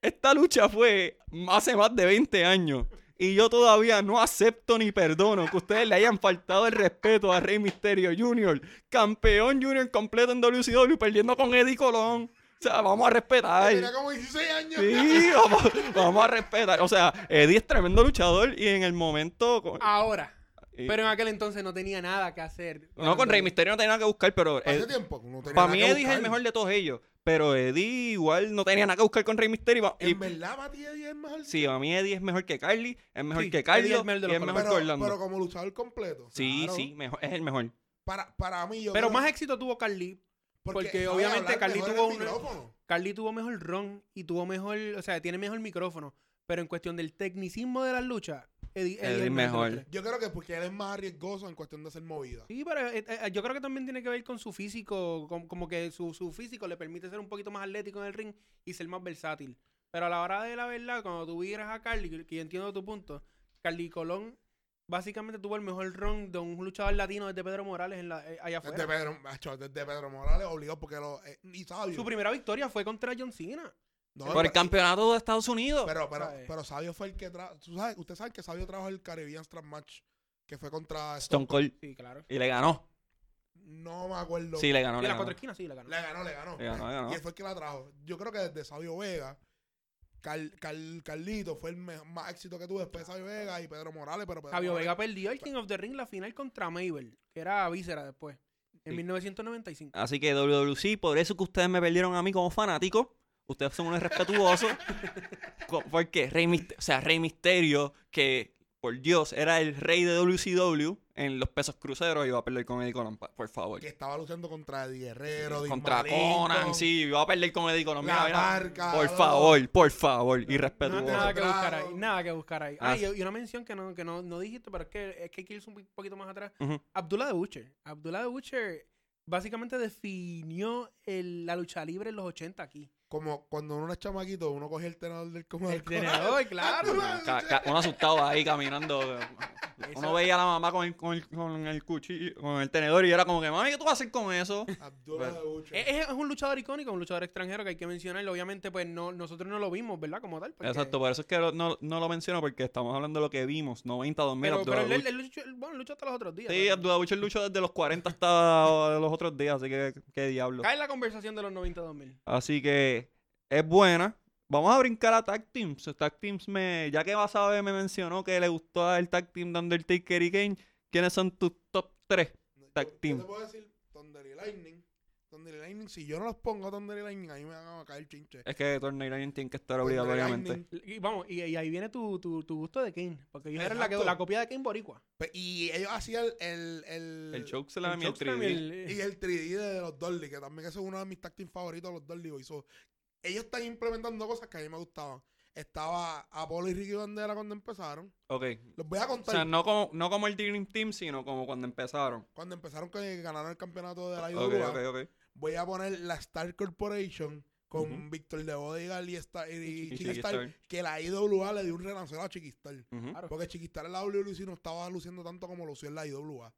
esta lucha fue hace más de 20 años Y yo todavía no acepto ni perdono que ustedes le hayan faltado el respeto a Rey Misterio Jr., campeón junior completo en WCW, perdiendo con Eddie Colón. O sea, vamos a respetar. Como 16 años. Sí, vamos, vamos a respetar. O sea, Eddie es tremendo luchador y en el momento. con- Ahora. y- Pero en aquel entonces no tenía nada que hacer. no, con Rey Misterio no tenía nada que buscar, pero. Hace tiempo. no tenía Para nada mí, que Eddie es el mejor de todos ellos. Pero Eddie igual no tenía nada que buscar con Rey Misterio. y En verdad, para ti Eddie es mejor. sí, a mí Eddie es mejor que Carly, es mejor Sí, que Carlos es mejor de y los es mejor Colón. que pero, Orlando. pero como luchador completo. sí, claro. sí, mejor, es el mejor. Para, para mí, yo Pero creo- más éxito tuvo Carly. porque sabe obviamente Carly tuvo micrófono. Carly tuvo mejor ron y tuvo mejor. O sea, tiene mejor micrófono. Pero en cuestión del tecnicismo de las luchas, Eddie, Eddie Eddie es el mejor. Yo creo que porque él es más arriesgoso en cuestión de hacer movida. Sí, pero eh, eh, yo creo que también tiene que ver con su físico, con- como que su, su físico le permite ser un poquito más atlético en el ring y ser más versátil. Pero a la hora de la verdad, cuando tú vieras a Carly, que- yo entiendo tu punto, Carly Colón básicamente tuvo el mejor run de un luchador latino desde Pedro Morales en la, eh, allá Desde afuera. Pedro, macho, desde Pedro Morales obligado porque lo. eh, y sabio. Su primera victoria fue contra John Cena. No, Por el campeonato de Estados Unidos. Pero, pero, ¿sabes? pero Sabio fue el que trajo. ¿sabes? Usted sabe que Sabio trajo el Caribbean Strap Match que fue contra Stone Cold. Sí, claro. Y le ganó. No me acuerdo. Sí, le ganó. y Le las ganó. cuatro esquinas, sí, la ganó. Le ganó, le ganó. Le ganó, le ganó. Y él fue el que la trajo. Yo creo que desde Sabio Vega, Car- Car- Carlito fue el más éxito que tuvo después de Sabio Vega y Pedro Morales. Pero Pedro Morales- Vega perdió el King of the Ring la final contra Mabel, que era víscera después, en Sí. 1995. Así que WWC, por eso que ustedes me perdieron a mí como fanático. Ustedes son unos respetuosos. Porque Rey Misterio, o sea, Rey Misterio, que por Dios era el rey de WCW en los pesos cruceros, iba a perder con Eddie Colón, pa- por favor. que estaba luchando contra Eddie Guerrero, Dean Contra Conan, sí, iba a perder con Eddie Colón. Mira, marca. Por favor, por favor, No, irrespetuoso. nada que buscar ahí, nada que buscar ahí. Ah, Ah, y, sí. y una mención que no, que no, no dijiste, pero es que, es que hay que irse un poquito más atrás. Abdullah de Butcher. Abdullah de Butcher básicamente definió el- la lucha libre en los 80 aquí. Como cuando uno es chamaquito, uno coge el tenedor del comedor. El tenedor, claro. Uno asustado ahí caminando. Uno veía a la mamá con el, con el, con el cuchillo, con el tenedor y era como que, mami, ¿qué tú vas a hacer con eso? Abdullah Butcher. Es, es un luchador icónico, un luchador extranjero que hay que mencionarlo. Obviamente, pues no, nosotros no lo vimos, ¿verdad? Como tal. porque- Exacto, por eso es que lo- no, no lo menciono porque estamos hablando de lo que vimos, 90, 2000, Pero, pero él, luchó, bueno, luchó hasta los otros días. Sí. Abdullah luchó desde los 40 hasta los otros días, así que qué diablo. Cae en la conversación de los 90 2000. Así que es buena. Vamos a brincar a Tag Teams. Tag Teams me, ya que Basabe me mencionó que le gustó el Tag Team de Undertaker y Kane, ¿quiénes son tus top 3? Tag Yo- team. Yo te puedo decir Thunder y Lightning. Thunder y Lightning, si yo no los pongo a Thunder y Lightning, a mí me van a caer chinche. Es que Tornado Lightning tiene que estar Thunder y obligatoriamente. Y vamos, y, y ahí viene tu, tu, tu gusto de Kane. Porque ellos eran la, la copia de Kane Boricua. Y ellos hacían el. El, El Chokeslam y el chokeslam 3D. el- Y el 3D de los Dolly, que también ese es uno de mis tag team favoritos, los Dolly Boys. Ellos están implementando cosas que a mí me gustaban. Estaba Apolo y Ricky Bandera cuando empezaron. Ok. Los voy a O contar. sea, no como, no como el Dream Team, sino como cuando empezaron. Cuando empezaron que ganaron el campeonato de la IWA. ok, ok. Voy a poner la Star Corporation con Ujú. Víctor de Bodegal y, Star- y, Y Chiquistar, Chiquistar. que la IWA le dio un renacer a Chiquistar. Ujú. Claro. Porque Chiquistar en la WLC no estaba luciendo tanto como lució en la IWA.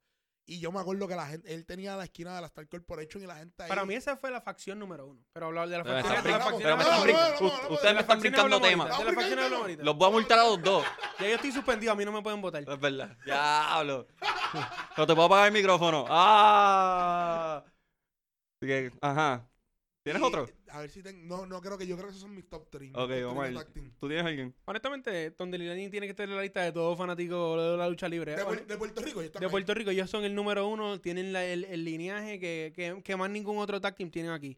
Y yo me acuerdo que la gente, él tenía la esquina de la Star Corporation y la gente ahí. Para mí esa fue la facción número uno. Pero hablar de la facción pero me están Ustedes me están brincando temas. De la facción hablamos ahorita. Los voy a multar a los dos. Ya yo estoy suspendido, a mí no me pueden votar. Es verdad. Diablo. No te puedo apagar el micrófono. ¡Ah! Así que, ajá. ¿Tienes Y- otro? A ver si tengo. No, no creo que yo creo que esos son mis top 3. Ok, vamos a ver. ¿Tú tienes alguien? Honestamente, y Lightning tiene que estar en la lista de todos fanáticos de la lucha libre. De, de Puerto Rico, están de ahí. Puerto Rico, ellos son el número uno, tienen la- el, el lineaje que, que, que más ningún otro tag team tienen aquí.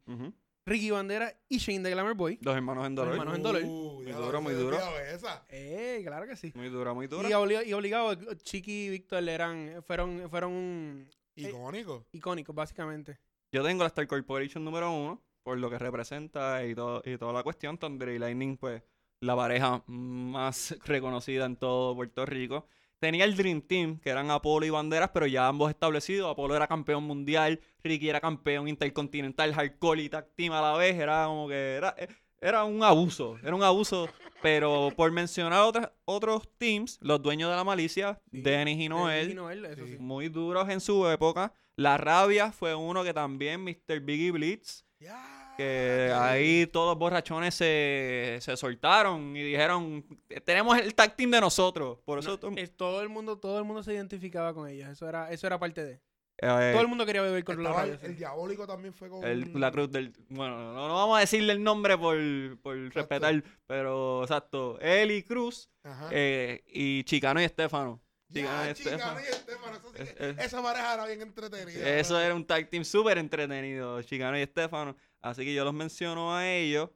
Ricky Bandera y Shane de Glamour Boy. Dos hermanos en Dos dolor. hermanos. en dólar. Uh, Muy duro, muy duro. esa. Eh, claro que sí. Muy dura, muy Y, dura. obli- y obligado, Chiqui y Víctor eran, fueron, fueron Icónico. icónicos, básicamente. Yo tengo la Star Corporation número uno, por lo que representa y, todo, y toda la cuestión. Thunder y Lightning, pues, la pareja más reconocida en todo Puerto Rico. Tenía el Dream Team, que eran Apolo y Banderas, pero ya ambos establecidos. Apolo era campeón mundial, Ricky era campeón intercontinental, hardcore y tag team a la vez. Era como que era, eh, era un abuso, era un abuso. Pero por mencionar otras, otros teams, los dueños de la malicia, Sí. Dennis y Noel, Y Noel, eso Sí. muy duros en su época. La rabia fue uno que también, Mr. Biggie Blitz. Ya. Que ahí todos los borrachones se, se soltaron y dijeron, tenemos el tag team de nosotros. Por eso No, todo- es- todo el mundo, todo el mundo se identificaba con ellos. Eso era, eso era parte de. eh, Todo el mundo quería beber con los el, rayos. el diabólico también fue con. el- la cruz del... Bueno, no, no vamos a decirle el nombre por, por respetar, pero exacto. Él y Cruz eh, y Chicano y Estefano. Chicano Ya, y Chicano Estefano. y Estefano, eso sí Es- que- es- esa pareja era bien entretenida. Eso era un tag team súper entretenido, Chicano y Estefano. Así que yo los menciono a ellos.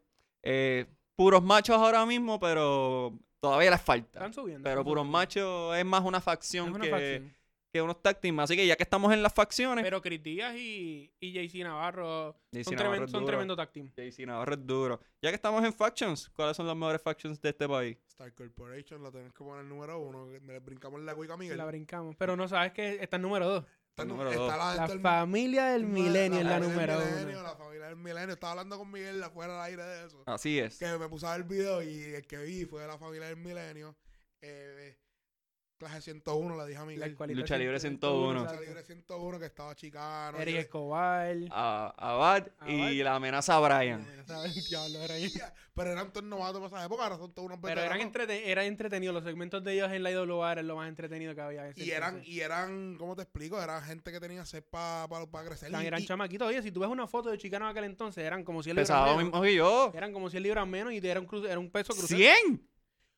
Eh, puros machos ahora mismo, pero todavía les falta. Están subiendo. Pero están puros subiendo. machos es más una Es facción, una que, facción. que unos tag team. Así que ya que estamos en las facciones, Pero Chris Díaz y, y JC Navarro JC son, Navarro tremen- son tremendo tag team. JC Navarro es duro. Ya que estamos en factions, ¿cuáles son las mejores factions de este país? Star Corporation la tenés que poner número uno. Le brincamos la cuica a Miguel. La brincamos. Pero no sabes que está en número dos. Está, número está dos. la, La está el- familia del milenio es la familia número del milenio, uno. La familia del milenio. Estaba hablando con Miguel afuera del aire de eso. Así es. Que me puse a ver el video y el que vi fue de la familia del milenio. Eh, clase 101, le dije a La Miguel. Lucha libre 101, 101. Lucha libre 101 que estaba chicano. Eric yo- Escobar. A, Abad y la amenaza a Brian. Pero eran todos novatos para esa época, ahora son todos unos Pero eran, entrete- eran entretenidos. Los segmentos de ellos en la IWA eran lo más entretenido que había. Y eran, entonces. y eran, ¿cómo te explico? Era gente que tenía sed para crecer. Eran, y- eran y- chamaquitos. Oye, si tú ves una foto de Chicano en aquel entonces, eran como 100 libras Pesado menos. mismo que yo. Eran como 100 libras menos y era un, cru- era un peso crucero. ¿100?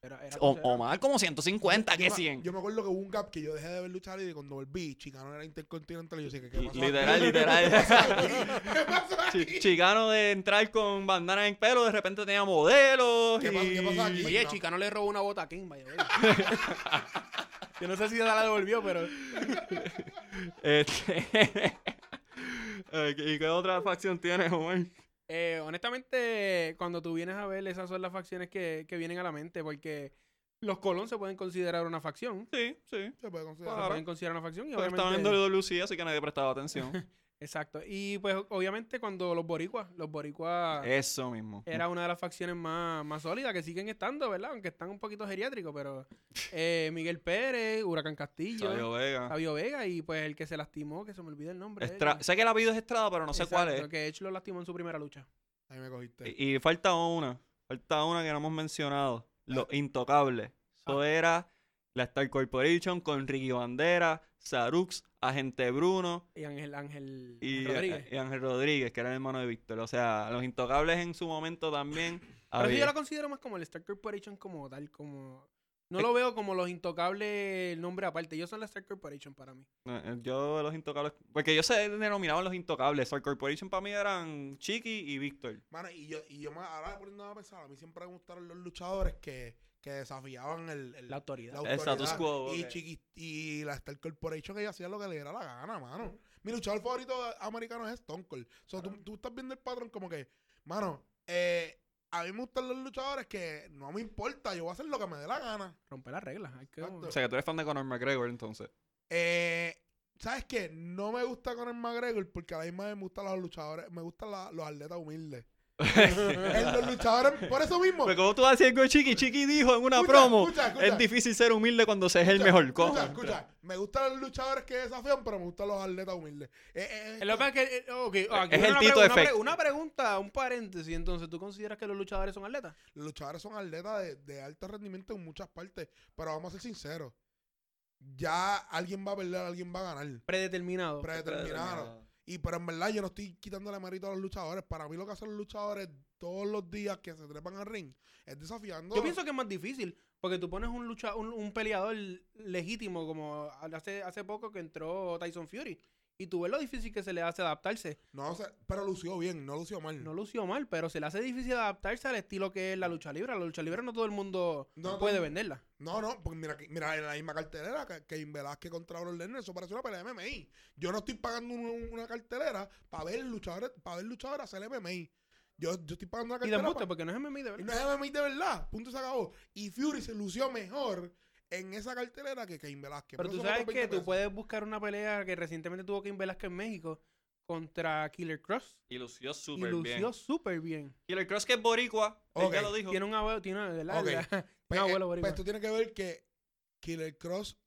Era, era O, más, como 150, yo que me- 100. Yo me acuerdo que hubo un gap que yo dejé de ver luchar y cuando volví, Chicano era intercontinental y yo dije, ¿qué pasó? aquí? Literal, literal. ¿Qué pasó aquí? Chi- Chicano de entrar con bandana en pelo, de repente tenía modelos. ¿Qué pasa- y- qué pasa aquí? Oye, No. Chicano le robó una bota a King, vaya. Yo no sé si se la devolvió, pero. Este... Eh, ¿Y qué otra facción tienes, Omar? Eh, honestamente, cuando tú vienes a ver, esas son las facciones que, que vienen a la mente, porque los Colón se pueden considerar una facción. Sí, sí. Se puede considerar. Se pueden considerar una facción y Pero estaban en obviamente... WWE, así que nadie prestaba atención. Exacto. Y pues obviamente cuando los boricuas, los boricuas Eso mismo. era una de las facciones más, más sólidas que siguen estando, ¿verdad? Aunque están un poquito geriátricos, pero eh, Miguel Pérez, Huracán Castillo, Sabio Vega. Fabio Vega y pues el que se lastimó, que se me olvida el nombre. Estra-. Sé que el apellido es Estrada, pero no sé cuál es. Que Edge lo lastimó en su primera lucha. Ahí me cogiste. Y, y falta una. Falta una que no hemos mencionado. Los Intocables. Eso era la Star Corporation con Ricky Bandera, Sarux, Agente Bruno Y Ángel, Ángel y, Rodríguez. y Ángel Rodríguez, que era el hermano de Víctor. O sea, los Intocables en su momento también. Pero había. yo lo considero más como el Star Corporation como tal, como... No lo veo como los intocables el nombre aparte. Ellos son la Star Corporation para mí. Eh, eh, Yo los Intocables. Porque ellos se denominaban los Intocables. Star Corporation para mí eran Chiqui y Víctor. Mano, y yo, y yo me, ahora poniendo a pensar, a mí siempre me gustaron los luchadores que, que desafiaban el, el- La autoridad. la El status quo, Y. Chiqui- y la Star Corporation que hacía lo que le diera la gana, mano. Mi luchador favorito americano es Stone Cold. So, tú, tú estás viendo el patrón como que, mano, eh, a mí me gustan los luchadores que no me importa, yo voy a hacer lo que me dé la gana. Romper las reglas. Hay que... Exacto. O sea, que tú eres fan de Conor McGregor entonces. Eh, ¿Sabes qué? No me gusta Conor McGregor porque a la misma vez me gustan los luchadores, me gustan la- los atletas humildes. En los luchadores, por eso mismo. Pues como tú vas a decir con Chiqui, Chiqui dijo en una Escucha, promo, escucha, escucha. es difícil ser humilde cuando se es el mejor. Escucha, Cojo. escucha. Me gustan los luchadores que desafían, pero me gustan los atletas humildes. Eh, eh, Eh, Lo que que... eh, aquí Es una el Tito una, pre- Effect. una pregunta, un paréntesis. Entonces, ¿tú consideras que los luchadores son atletas? Los luchadores son atletas de, de alto rendimiento en muchas partes, pero vamos a ser sinceros. Ya alguien va a perder, alguien va a ganar. Predeterminados. Predeterminado. Y pero en verdad yo no estoy quitándole mérito a los luchadores. Para mí lo que hacen los luchadores todos los días que se trepan al ring es desafiando. Yo pienso que es más difícil, porque tú pones un lucha, un, un peleador legítimo, como hace, hace poco que entró Tyson Fury, y tú ves lo difícil que se le hace adaptarse. No, o sea, pero lució bien, no lució mal. No lució mal, pero se le hace difícil adaptarse al estilo que es la lucha libre. La lucha libre no todo el mundo No, puede no. venderla. No, no, porque mira, mira en la misma cartelera que, que Velázquez contra Brock Lesnar, eso parece una pelea de MMA. Yo no estoy pagando un- una cartelera para ver luchadores, para ver luchadores hacer MMA. Yo, yo estoy pagando una Y de cartelera embuste, pa- porque no es MMA de y verdad. no es MMA de verdad. Punto y se acabó. Y Fury se lució mejor en esa cartelera que Cain Velázquez. Pero Por tú sabes que 20 tú puedes buscar una pelea que recientemente tuvo Kim Velasquez en México contra Killer Cross. Y lució Y súper lució bien. súper bien. Killer Cross que es boricua, él Ok, ya lo dijo. Tiene un abuelo, tiene una, ¿verdad? Ok. tiene Pues, un abuelo eh, boricua. pues tú tienes que ver que Killer Cross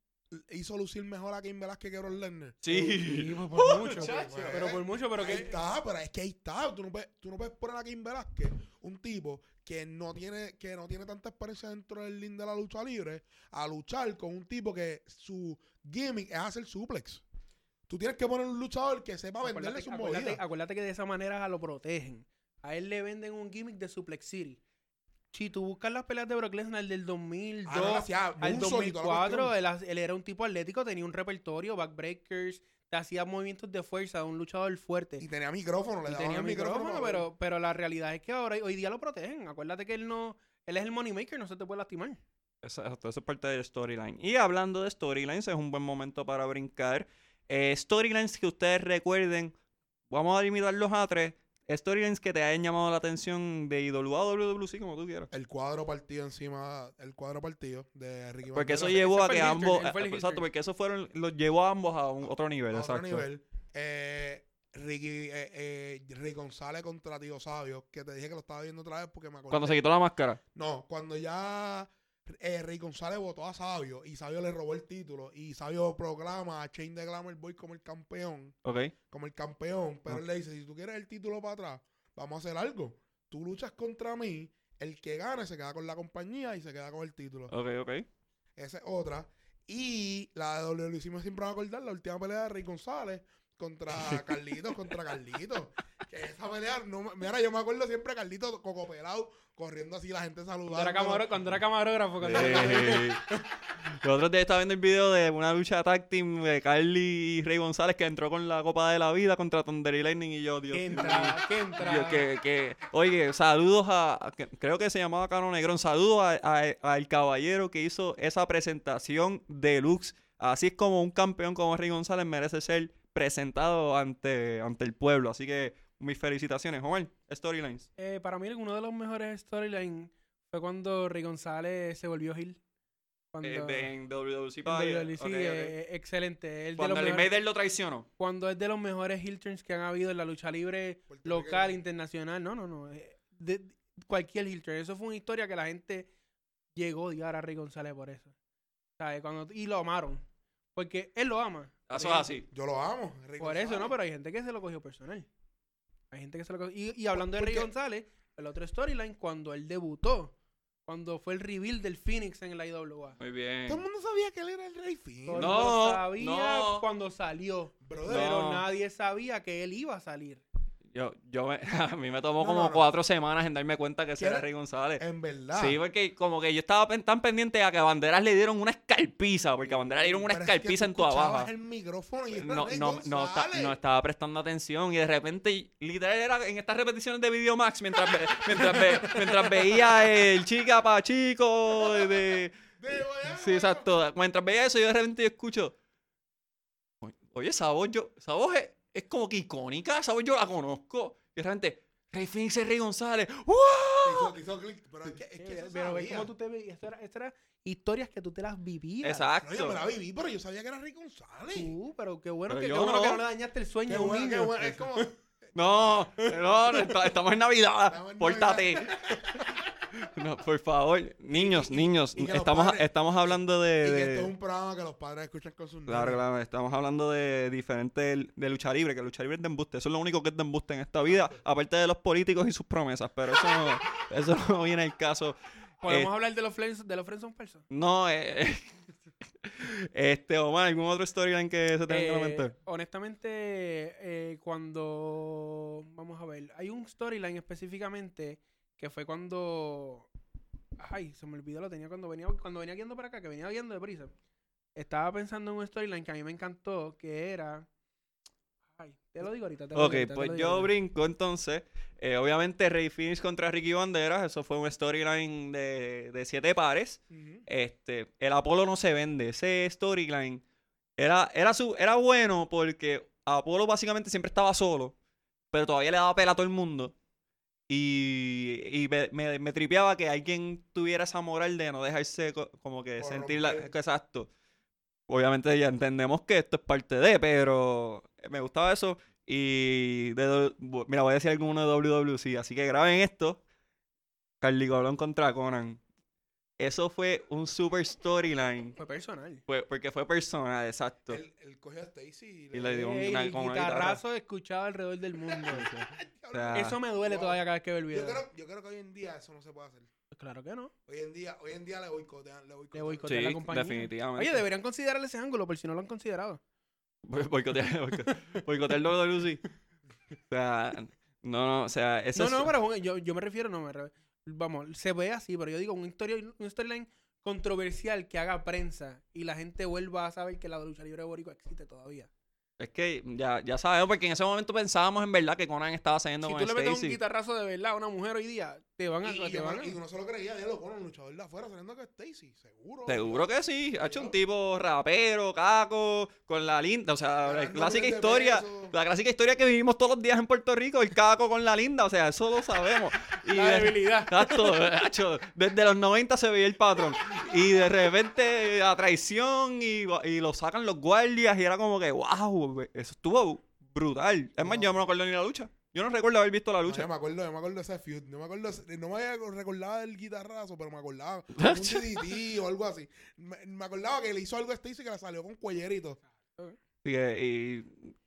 hizo lucir mejor a Cain Velázquez que Brock Lesnar. Sí. Sí, pues, por mucho. muchacho. pero- Pero por mucho, pero Ahí que. está, pero es que ahí está. Tú no puedes, tú no puedes poner a Cain Velázquez, un tipo que no tiene, que no tiene tanta experiencia dentro del link de la lucha libre, a luchar con un tipo que su gimmick es hacer suplex. Tú tienes que poner un luchador que sepa venderle Acuérdate, sus acuérdate- movidas. acuérdate que de esa manera lo protegen. A él le venden un gimmick de Suplex City. Si tú buscas las peleas de Brock Lesnar del 2002 Ah, no, hacía al moonsault y toda la 2004, cuestión. él, él era un tipo atlético, tenía un repertorio, backbreakers, te hacía movimientos de fuerza, un luchador fuerte. Y tenía micrófono, le Y daban tenía el micrófono. pero, pero la realidad es que ahora hoy día lo protegen. Acuérdate que él no, él es el moneymaker, no se te puede lastimar. Exacto, eso es parte del storyline. Y hablando de storylines, es un buen momento para brincar. Eh, storylines que ustedes recuerden, vamos a limitarlos a tres. Storylines que te hayan llamado la atención de IWA o WWC, como tú quieras. El cuadro partido encima, el cuadro partido de Ricky Porque eso llevó a que ambos. eh, Exacto, porque eso fueron, los llevó a ambos a un otro nivel. a otro exacto. nivel. Eh, Ricky, eh, eh, Rick González contra Tío Sabio, que te dije que lo estaba viendo otra vez porque me acuerdo. Cuando se quitó la máscara. No, cuando ya eh, Rick González votó a Sabio y Sabio le robó el título y Sabio proclama a Chain de Glamour Boy como el campeón, como el campeón, pero él le dice, si tú quieres el título para atrás, vamos a hacer algo. Tú luchas contra mí, el que gane se queda con la compañía y se queda con el título. Ok, ok. Esa es otra. Y la de WWC me siempre va a acordar la última pelea de Rey González contra Carlitos, contra Carlitos. Que esa pelea, no, me- mira, yo me acuerdo siempre de Carlitos cocopelado, corriendo así, la gente Cuando saludando. era, camaro- cuando era camarógrafo. cuando- Eh, Los otros días estaba viendo el video de una lucha tag team de Carly y Rey González que entró con la Copa de la Vida contra Thunder y Lightning y yo, Dios ¿Qué mío. entra? ¿Qué entra? Dios, que, que, oye, saludos a, a- que- creo que se llamaba Cano Negrón, saludos a- a- al caballero que hizo esa presentación deluxe. Así es como un campeón como Rey González merece ser presentado ante, ante el pueblo. Así que mis felicitaciones, Omar. Storylines. Eh, para mí, uno de los mejores storylines fue cuando Rey González se volvió Hill. Cuando, Eh, de- en WWC en para WWE, sí, ok, ok. eh, excelente. De Cuando los el mejores- Invader lo traicionó. cuando es de los mejores heel turns que han habido en la lucha libre local, internacional. No, no, no. eh, De, de- cualquier heel turn. Eso fue una historia que la gente llegó a odiar a Rey González por eso. ¿Sabes? Cuando, y lo amaron. Porque él lo ama. Eso es así. Yo lo amo. Rey Por eso. ¿no? Pero hay gente que se lo cogió personal. Hay gente que se lo. Y, y hablando de ¿Por Rey qué? González, el otro storyline, cuando él debutó, cuando fue el reveal del Phoenix en la IWA. Muy bien. Todo el mundo sabía que él era el Rey Finn. Todo No, mundo sabía no. cuando salió. Brother, Pero No. nadie sabía que él iba a salir. Yo, yo me- a mí me tomó No, como no, no. cuatro semanas en darme cuenta que ese era. Rey González. en verdad. Sí, porque como que yo estaba tan pendiente a que a Banderas le dieron una escalpiza, porque a Banderas le dieron una Pero es que escalpiza tú en tu abajo. el micrófono y era No, Rey no, no, no estaba prestando atención y de repente, literal, era en estas repeticiones de Videomax mientras, ve- mientras, ve- mientras veía el chica pa' chico de, de- Sí, exacto. Mientras veía eso, yo de repente yo escucho. Oye, esa voz, yo, esa voz es, es como que icónica, voz yo la conozco. Y de repente, Rey Phoenix y Rey González. ¡Wow! Hizo- pero es que, es que eso pero ves sabía. cómo tú te veías. Esto era, esto era historias que tú te las vivías. No, yo Exacto. me la viví, pero yo sabía que era Rey González. Tú, pero qué bueno, Pero que, yo qué bueno que no. le dañaste el sueño a un bueno, qué niño. bueno. Es como... No, no, estamos en Navidad. Estamos en Pórtate. No, por favor. Niños, niños. y que los estamos, padres- estamos hablando de. Y que de- esto es un programa que los padres escuchan con sus Claro, nenes. claro, estamos hablando de diferentes de lucha libre, que lucha libre es de embuste. Eso es lo único que es de embuste en esta vida, aparte de los políticos y sus promesas, pero eso no, eso no viene al caso. Podemos Eh, hablar de los friends, de los friends son personas. No, eh, este, Omar, ¿algún otro storyline que se tenga que Eh, comentar? honestamente, eh, cuando. Vamos a ver. Hay un storyline específicamente que fue cuando. Ay, se me olvidó, lo tenía cuando venía, cuando venía guiando para acá, que venía guiando de prisa. Estaba pensando en un storyline que a mí me encantó, que era. Ay, te lo digo ahorita. Te lo Ok, digo te pues lo digo yo ahorita. brinco entonces. Eh, obviamente, Rey Phoenix contra Ricky Banderas, eso fue un storyline de, de siete pares. Este, el Apolo no se vende. Ese storyline era, era, su, era bueno porque Apolo básicamente siempre estaba solo, pero todavía le daba pela a todo el mundo. Y, y me, me- me tripeaba que alguien tuviera esa moral de no dejarse co- como que sentir la... Corromper. Exacto. Obviamente ya entendemos que esto es parte de, pero me gustaba eso. Y de, mira, voy a decir alguno de WWC, así que graben esto. Carly Colón contra Conan. Eso fue un super storyline. Fue personal. Fue, porque fue personal, exacto. Él, él cogió a Stacy y, Y le dio un- Ey, una- el con una guitarrazo escuchado alrededor del mundo. O sea, Eso me duele Wow. todavía cada vez que veo el video. Yo creo, yo creo que hoy en día eso no se puede hacer. Claro que no. Hoy en día, hoy en día le boicotean, le Le boicotean. boicotean sí, la compañía. definitivamente. Oye, deberían considerar ese ángulo por si no lo han considerado. Boicotear, boicotear, boicotear el logo de Lucy. O sea, no, no, o sea, eso No, es- no, pero un- yo, yo me refiero, no me re- Vamos, se ve así, pero yo digo, un, story, un storyline controversial que haga prensa y la gente vuelva a saber que la lucha libre Boricua existe todavía. Es que ya, ya sabemos, porque en ese momento pensábamos en verdad que Conan estaba saliendo Si con tú le metes un Stacy. guitarrazo de verdad a una mujer hoy día, te van a... Y, y te yo van a- y uno se lo creía, ya lo con un luchador de afuera saliendo con Stacy, seguro. Seguro que sí, ha hecho un tipo rapero, caco, con la linda, o sea, la clásica de historia, la clásica historia que vivimos todos los días en Puerto Rico, el caco con la linda, o sea, eso lo sabemos. Y La de- debilidad. Exacto, hacho, desde los 90 se veía el patrón. Y de repente la traición y, y lo sacan los guardias y era como que, wow, eso estuvo brutal. Es más, No. yo no me acuerdo ni la lucha. Yo no recuerdo haber visto la No, lucha. yo me acuerdo, yo me acuerdo de ese feud. No me acuerdo, no me había recordaba del guitarrazo, pero me acordaba de un DDT o algo así. Me, me acordaba que le hizo algo a Stacy que la salió con cuellerito. Y, que-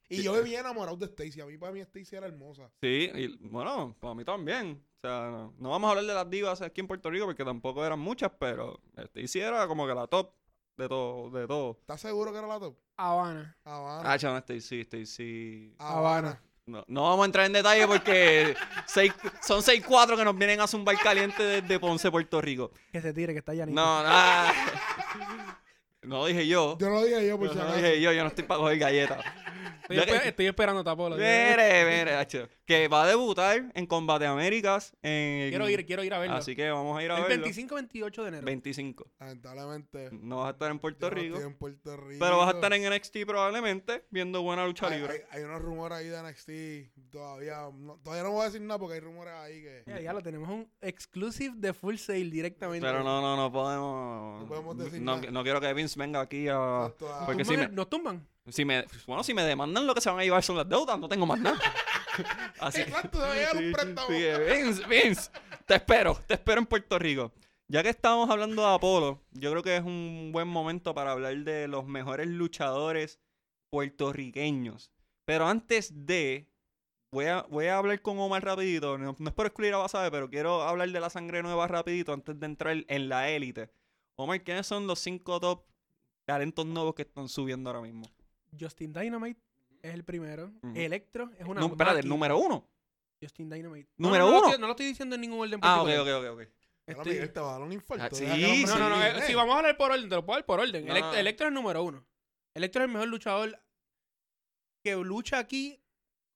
y- Y yo me vi enamorado de Stacy. A mí, para mí, Stacy era hermosa. sí, y bueno, para mí también. O sea, no, no vamos a hablar de las divas aquí en Puerto Rico porque tampoco eran muchas, pero este hiciera como que la top de todo, de todo. ¿Estás seguro que era la top? Habana. Habana. Ah, chaval, Stacy, Stacy. Habana. No, no vamos a entrar en detalle porque seis- son 6-4 que nos vienen a zumbar caliente desde Ponce, Puerto Rico. Que se tire, que está llanito. No, no. No lo dije yo. Yo no lo dije yo por No si lo acaso. dije yo, yo no estoy para coger galletas. Estoy, Ya que- esper- estoy esperando Tapolo. Mire, mire, hacho, Que va a debutar en Combate Américas. En... Quiero ir, quiero ir a verlo. Así que vamos a ir a el verlo. 25-28 de enero. 25. Lamentablemente. No vas a estar en Puerto no Rico. estoy en Puerto Rico. Pero vas a estar en NXT probablemente viendo buena lucha Hay, libre. hay, hay unos rumores ahí de NXT. Todavía no, todavía no voy a decir nada porque hay rumores ahí que. Ya, ya lo tenemos un exclusive de Full Sale directamente. Pero no, no, no podemos. No podemos decir no, nada. no quiero que Vince venga aquí a. Porque ¿Tumban si me- ¿Nos tumban? Si me, bueno, si me demandan lo que se van a llevar son las deudas, no tengo más nada. Así que. Exacto, se va a llegar un préstamo. sí, Vince, Vince, te espero, te espero en Puerto Rico. Ya que estamos hablando de Apolo, yo creo que es un buen momento para hablar de los mejores luchadores puertorriqueños. Pero antes de, voy a, voy a hablar con Omar rapidito, no, no es por excluir a Basabe, pero quiero hablar de la sangre nueva rapidito antes de entrar en la élite. Omar, ¿quiénes son los cinco top talentos nuevos que están subiendo ahora mismo? Justin Dynamite es el primero. Electro es una No, espérate, el número uno. Justin Dynamite. ¿Número no, no, uno? No, lo estoy- no lo estoy diciendo en ningún orden Ah, ok, ok, ok, ok. Ahora, Estoy- Miguel, te va a dar un infarto. Ah, sí, sí. No, no, no. eh, Si vamos a hablar por orden, te lo puedo dar por orden. No, Elect- no. Electro es el número uno. Electro es el mejor luchador que lucha aquí.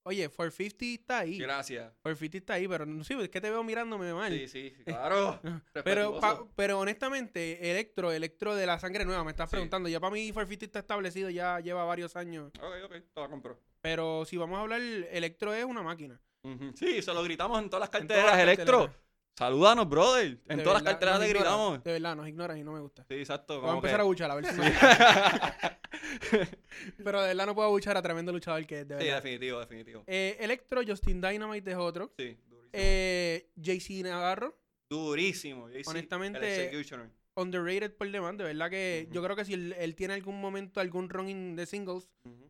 Oye, 450 está ahí. Gracias. 450 está ahí, pero no sí, es que te veo mirándome mal. Sí, sí, claro. Pero, pa- pero honestamente, Electro, Electro de la sangre nueva, me estás Sí. preguntando. Ya para mí 450 está establecido, ya lleva varios años. Ok, ok, te la compro. Pero si vamos a hablar, Electro es una máquina. Sí, se lo gritamos en todas las En todas carteras, Electro. carteleras. Salúdanos, brother. En De todas las carteras te gritamos. De verdad, nos ignoras y no me gusta. Sí, exacto. Vamos a empezar que- a buchar, a ver si Pero de verdad no puedo buchar a tremendo luchador que es, de Sí, verdad. definitivo, definitivo. Eh, Electro, Justin Dynamite es otro. Sí, durísimo. Eh, JC Navarro, Durísimo. JC, honestamente, el executioner. Underrated por demás. De verdad que yo creo que si él, él tiene algún momento, algún running de singles,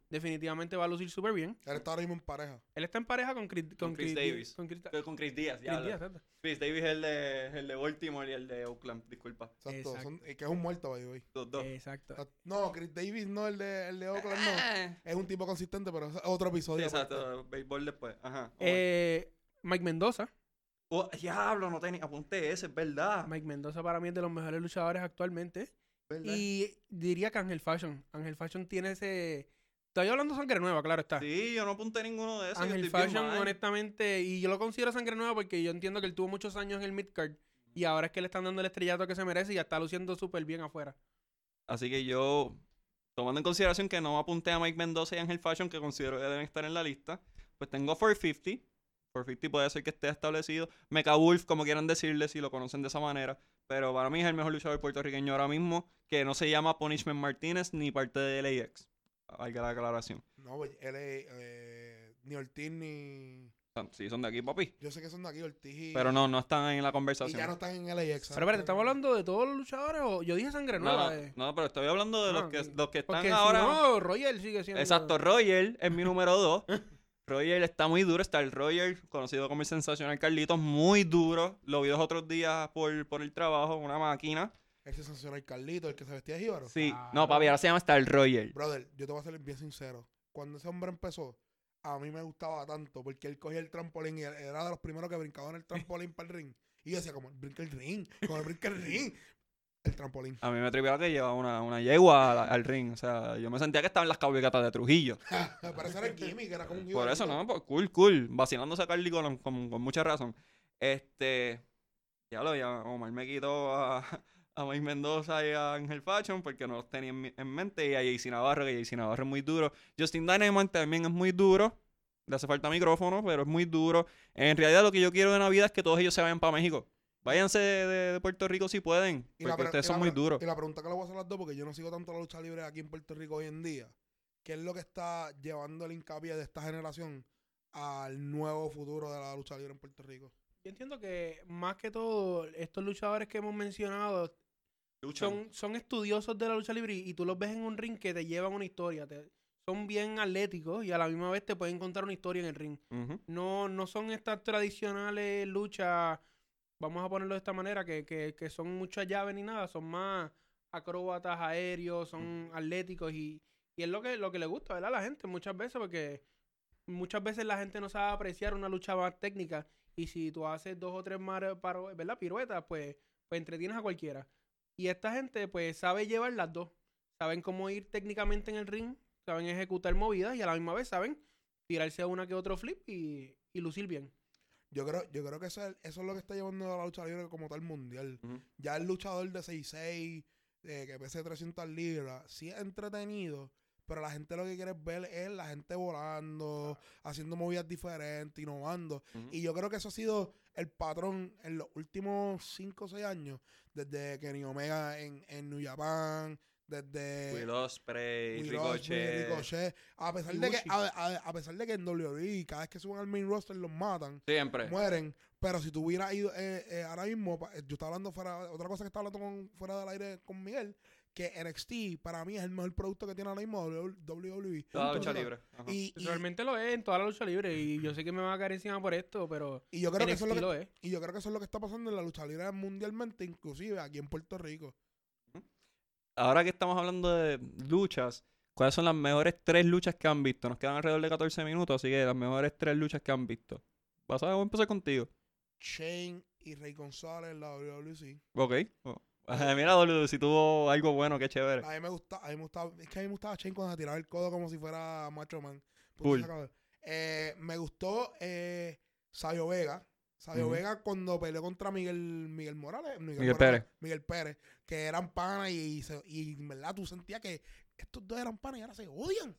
definitivamente va a lucir súper bien. Él está ahora mismo en pareja. Él está en pareja con Chris, con Chris Chris Davis. Con Chris, Con Chris Díaz, Chris ya. Díaz. Chris Davis es el de, el de Baltimore y el de Oakland, disculpa. Exacto. Exacto. son- eh, que es un muerto, by the way. Los dos. Exacto. Ah, No, Chris Davis no, el de, el de Oakland no. Eh. Es un tipo consistente, pero es otro episodio. exacto. Béisbol después. Ajá. Eh, Mike Mendoza. Oh, diablo, no tenía. Apunté ese, es verdad. Mike Mendoza para mí es de los mejores luchadores actualmente. ¿verdad? Y diría que Ángel Fashion. Ángel Fashion tiene ese. Estoy hablando de sangre nueva, claro está. Sí, yo no apunté ninguno de esos. Ángel Fashion, honestamente, y yo lo considero sangre nueva porque yo entiendo que él tuvo muchos años en el midcard y ahora es que le están dando el estrellato que se merece y ya está luciendo súper bien afuera. Así que yo, tomando en consideración que no apunté a Mike Mendoza y Ángel Fashion, que considero que deben estar en la lista, pues tengo 450. 450 puede ser que esté establecido. Mecha Wolf, como quieran decirle, si lo conocen de esa manera. Pero para mí es el mejor luchador puertorriqueño ahora mismo, que no se llama Punishment Martínez ni parte de LAX. Hay que la aclaración. No, pues, él es eh, ni Ortiz ni. Son- Sí, son de aquí, papi. Yo sé que son de aquí, Ortiz y... Pero no, no están en la Y conversación. ya no están en LAX. Pero espérate, ¿estamos hablando de todos los luchadores o yo dije sangre No, nueva? no, eh? no, pero estoy hablando de Ah, los que, ok. los que están Porque ahora. no, Royal sigue siendo... Exacto, Roger es mi número dos. Roger está muy duro. Está el Roger, conocido como el sensacional Carlitos, muy duro. Lo vi los otros días por, por el trabajo, una máquina. Ese sensacional Carlito, el que se vestía de jíbaro. Sí, no, papi, ahora se llama Star Roger. Brother, yo te voy a ser bien sincero. Cuando ese hombre empezó, a mí me gustaba tanto porque él cogía el trampolín y era de los primeros que brincaba en el trampolín para el ring. Y yo decía, como, brinca el ring, como brinca el ring. El trampolín. A mí me tripeaba que llevaba una, una yegua al, al ring. O sea, yo me sentía que estaba en las cabalgatas de Trujillo. Era el gimmick, era como un Por eso, no, pues cool, cool. Vacilándose a Carly con, con, con mucha razón. Este. Ya lo ya Omar me quitó a, a Mike Mendoza y a Ángel Fashion porque no los tenía en, mente. Y a JC Navarro, que JC Navarro es muy duro. Justin Dynamite también es muy duro. Le hace falta micrófono, pero es muy duro. En realidad, lo que yo quiero de Navidad es que todos ellos se vayan para México. Váyanse de, de Puerto Rico si pueden. Y Porque ustedes son la muy duros. Y la pregunta que le voy a hacer a las dos, porque yo no sigo tanto la lucha libre aquí en Puerto Rico hoy en día. ¿Qué es lo que está llevando el hincapié de esta generación al nuevo futuro de la lucha libre en Puerto Rico? Yo entiendo que más que todo, estos luchadores que hemos mencionado son, son estudiosos de la lucha libre y, tú los ves en un ring que te llevan una historia. te- son bien atléticos y a la misma vez te pueden contar una historia en el ring. No, no son estas tradicionales luchas, vamos a ponerlo de esta manera, que, que, que son muchas llaves ni nada, son más acróbatas aéreos, son atléticos y, y es lo que, lo que le gusta, ¿verdad? A la gente muchas veces, porque muchas veces la gente no sabe apreciar una lucha más técnica y si tú haces dos o tres mar- paro- ¿verdad? piruetas, pues, pues entretienes a cualquiera. Y esta gente pues sabe llevar las dos, saben cómo ir técnicamente en el ring, saben ejecutar movidas y a la misma vez saben tirarse una que otro flip y, y lucir bien. Yo creo, yo creo que eso es, eso es lo que está llevando a la lucha libre como tal mundial. Ya el luchador de 6'6, eh, que pese 300 libras, sí es entretenido, pero la gente lo que quiere ver es la gente volando, haciendo movidas diferentes, innovando. Y yo creo que eso ha sido el patrón en los últimos 5 o 6 años, desde Kenny Omega en, en New Japan, desde Will Ospreay, Will Ospreay, Ricochet. Ricochet. A pesar de que, a, a- a pesar de que en WWE cada vez que suben al main roster los matan, Siempre. mueren. Pero si tú hubieras ido eh, eh, ahora mismo, pa- yo estaba hablando fuera, otra cosa que estaba hablando con, fuera del aire con Miguel, que NXT para mí es el mejor producto que tiene ahora mismo WWE. Toda la lucha libre. Y, y- Realmente lo es en toda la lucha libre y yo sé que me va a caer encima por esto, pero y yo creo que eso es lo NXT que, lo es. y yo creo que eso es lo que está pasando en la lucha libre mundialmente, inclusive aquí en Puerto Rico. Ahora que estamos hablando de luchas, ¿cuáles son las mejores tres luchas que han visto? Nos quedan alrededor de 14 minutos, así que las mejores tres luchas que han visto. Vas a voy a empezar contigo. Shane y Rey González, la WWC. Ok. Oh. Mira, si tuvo algo bueno, qué chévere. A mí me gusta, a mí me gustaba, es que a mí me gustaba Shane cuando se tiraba el codo como si fuera Macho Man. Cool. acabó. Eh, me gustó eh, Sabio Vega. Sabio. Vega cuando peleó contra Miguel Miguel Morales. Miguel Morales, Pérez. Miguel Pérez. Que eran panas y, y, se- y en verdad tú sentías que estos dos eran panas y ahora se odian.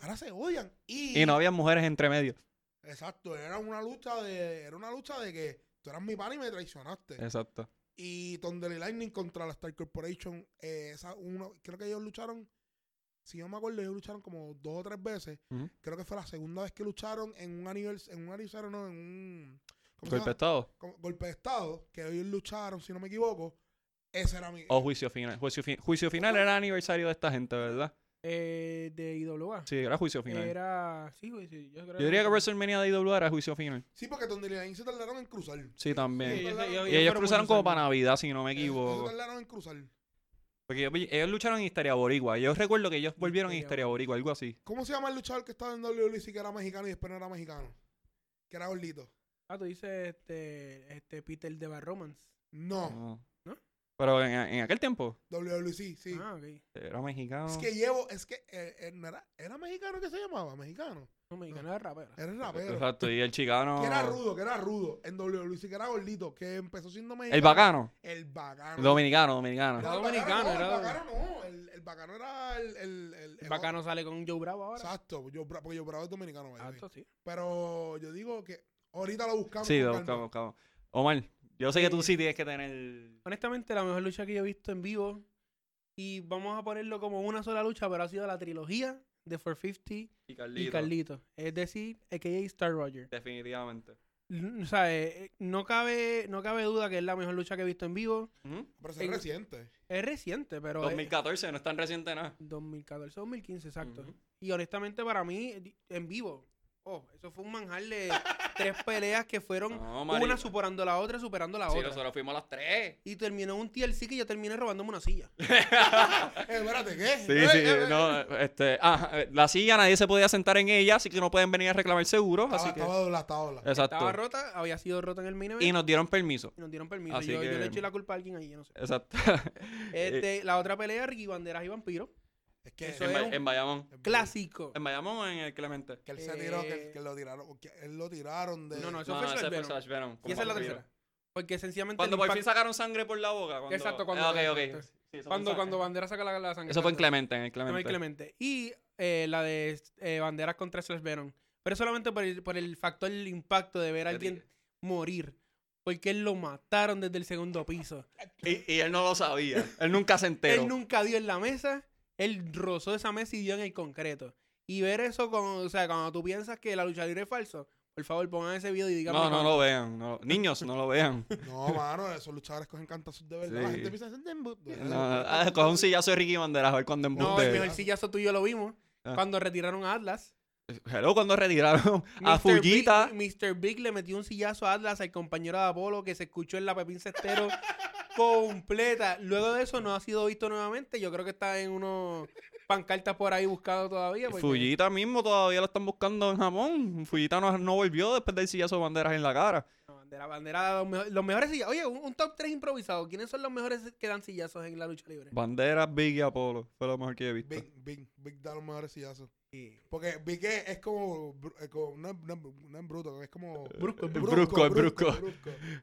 Ahora se odian. Y, Y no había mujeres entre medio. Exacto, era una lucha de, era una lucha de que tú eras mi pana y me traicionaste. Exacto. Y Thunder y Lightning contra la Star Corporation, eh, esa uno, creo que ellos lucharon, si no me acuerdo, ellos lucharon como dos o tres veces. Creo que fue la segunda vez que lucharon en un anivers en un aniversario, no, en un ¿cómo se Golpe de estado. Como- golpe de estado, que ellos lucharon, si no me equivoco. Ese era mi. O juicio final. Juicio, fi- juicio final era el aniversario de esta gente, ¿verdad? Eh, de IWA. Sí, era juicio final. Era. Sí, güey, sí. Yo, creo Yo diría que WrestleMania de IWA era juicio final. Sí, porque y Lightning se tardaron en cruzar. Sí, también. Sí, ellos- tardaron- ellos- y ellos cruzaron como para Navidad, si no me ellos- ellos equivoco. tardaron en cruzar. Porque ellos, ellos lucharon en Histeria Boricua. Yo recuerdo que ellos volvieron en Histeria Boricua, algo así. ¿Cómo se llama el luchador que estaba en WWE que era mexicano y después no era mexicano? Que era gordito. Ah, tú dices este, este Peter de Bar Romance. No, No. ¿No? Pero en, en aquel tiempo WWC, sí. Ah, ok. era mexicano. Es que llevo, es que eh, eh, no era, era mexicano que se llamaba, mexicano. No, mexicano de rapero. Era el rapero. Exacto, y el chicano. Que era rudo, que era rudo. En WWC que era gordito, que empezó siendo mexicano. El bacano. El bacano. Dominicano, dominicano. Era el dominicano, bacano, era no, el bacano no. El, el bacano era el... el, el, El bacano sale con Joe Bravo ahora. Exacto, yo, porque yo bravo es dominicano. Exacto, sí. Pero yo digo que ahorita lo buscamos. Sí, lo buscamos, buscamos. Omar, yo sé que tú Eh, sí tienes que tener. Honestamente, la mejor lucha que yo he visto en vivo, y vamos a ponerlo como una sola lucha, pero ha sido la trilogía de 450 Y y Carlito. Carlito. Es decir, a.k.a. Star Roger. Definitivamente. O sea, eh, no cabe, no cabe duda que es la mejor lucha que he visto en vivo. Pero es En- reciente. Es reciente, pero... es- 2014, no es tan reciente nada. 2014, 2015, exacto. Y honestamente para mí, en vivo, oh, eso fue un manjar de tres peleas que fueron No, una superando la otra, superando la Sí, otra. nosotros fuimos a las 3. Y terminó un TLC que yo terminé robándome una silla. Eh, espérate, ¿qué? Sí, Eh, sí, eh, no, este, ah, la silla nadie se podía sentar en ella, así que no pueden venir a reclamar seguros, Estaba, así que... estaba doblada, estaba doblada. Exacto. Estaba rota, había sido rota en el event Y nos dieron permiso. y nos dieron permiso. Así Yo, le eché la culpa a alguien ahí, yo no sé. Exacto. Este, la otra pelea, Ricky Banderas y Vampiro. Es que, Eso en, es un en Bayamón. Clásico. En Bayamón o en el Clemente. que él se tiró, que, Eh, que lo tiraron, que él lo tiraron de... No, no, eso No, fue no, ese Slash fue Venom. Slash Venom, Y esa es la Vampiro. tercera. Porque sencillamente. Cuando el por fin impacto- sacaron sangre por la boca. Cuando... Exacto, cuando- Ah, ok, ok. exacto. Sí, eso fue Cuando, cuando Banderas saca la, la sangre. Eso fue en. Clemente, en el Clemente. en Clemente. Y eh, la de eh, Banderas contra Slash Venom. Pero solamente por el, por el factor del impacto de ver a alguien morir. Porque él lo mataron desde el segundo piso. Y, y él no lo sabía. él nunca se enteró. Él nunca dio en la mesa. Él rozó esa mesa y dio en el concreto. Y ver eso, con, o sea, cuando tú piensas que la lucha libre es falso, por favor pongan ese video y díganme. No, no lo vean. no. Niños, no lo vean. No, mano, esos luchadores cogen cantazos de verdad. Sí. La gente piensa en de embuste. No, ah, coge un sillazo de Ricky Banderas a ver cuándo No, embuste. el mejor sillazo tuyo lo vimos. Ah. Cuando retiraron a Atlas. Hello, cuando retiraron a Mr. Fujita. Big, Mr. Big le metió un sillazo a Atlas al compañero de Apolo que se escuchó en la Pepín Cestero completa. Luego de eso no ha sido visto nuevamente. Yo creo que está en unos pancartas por ahí buscado todavía. porque- Fujita mismo todavía lo están buscando en Japón. Fujita no, no volvió después del sillazo de banderas en la cara. No, bandera, bandera, los, mejo- los mejores sillazos. Oye, un, un top 3 improvisado. ¿Quiénes son los mejores que dan sillazos en la lucha libre? Banderas, Big y Apolo. Fue lo mejor que he visto. Big, Big, Big da los mejores sillazos. Sí. Porque Big es, es como, eh, como- no, es- no es bruto, es como... Brusco, es brusco, es brusco.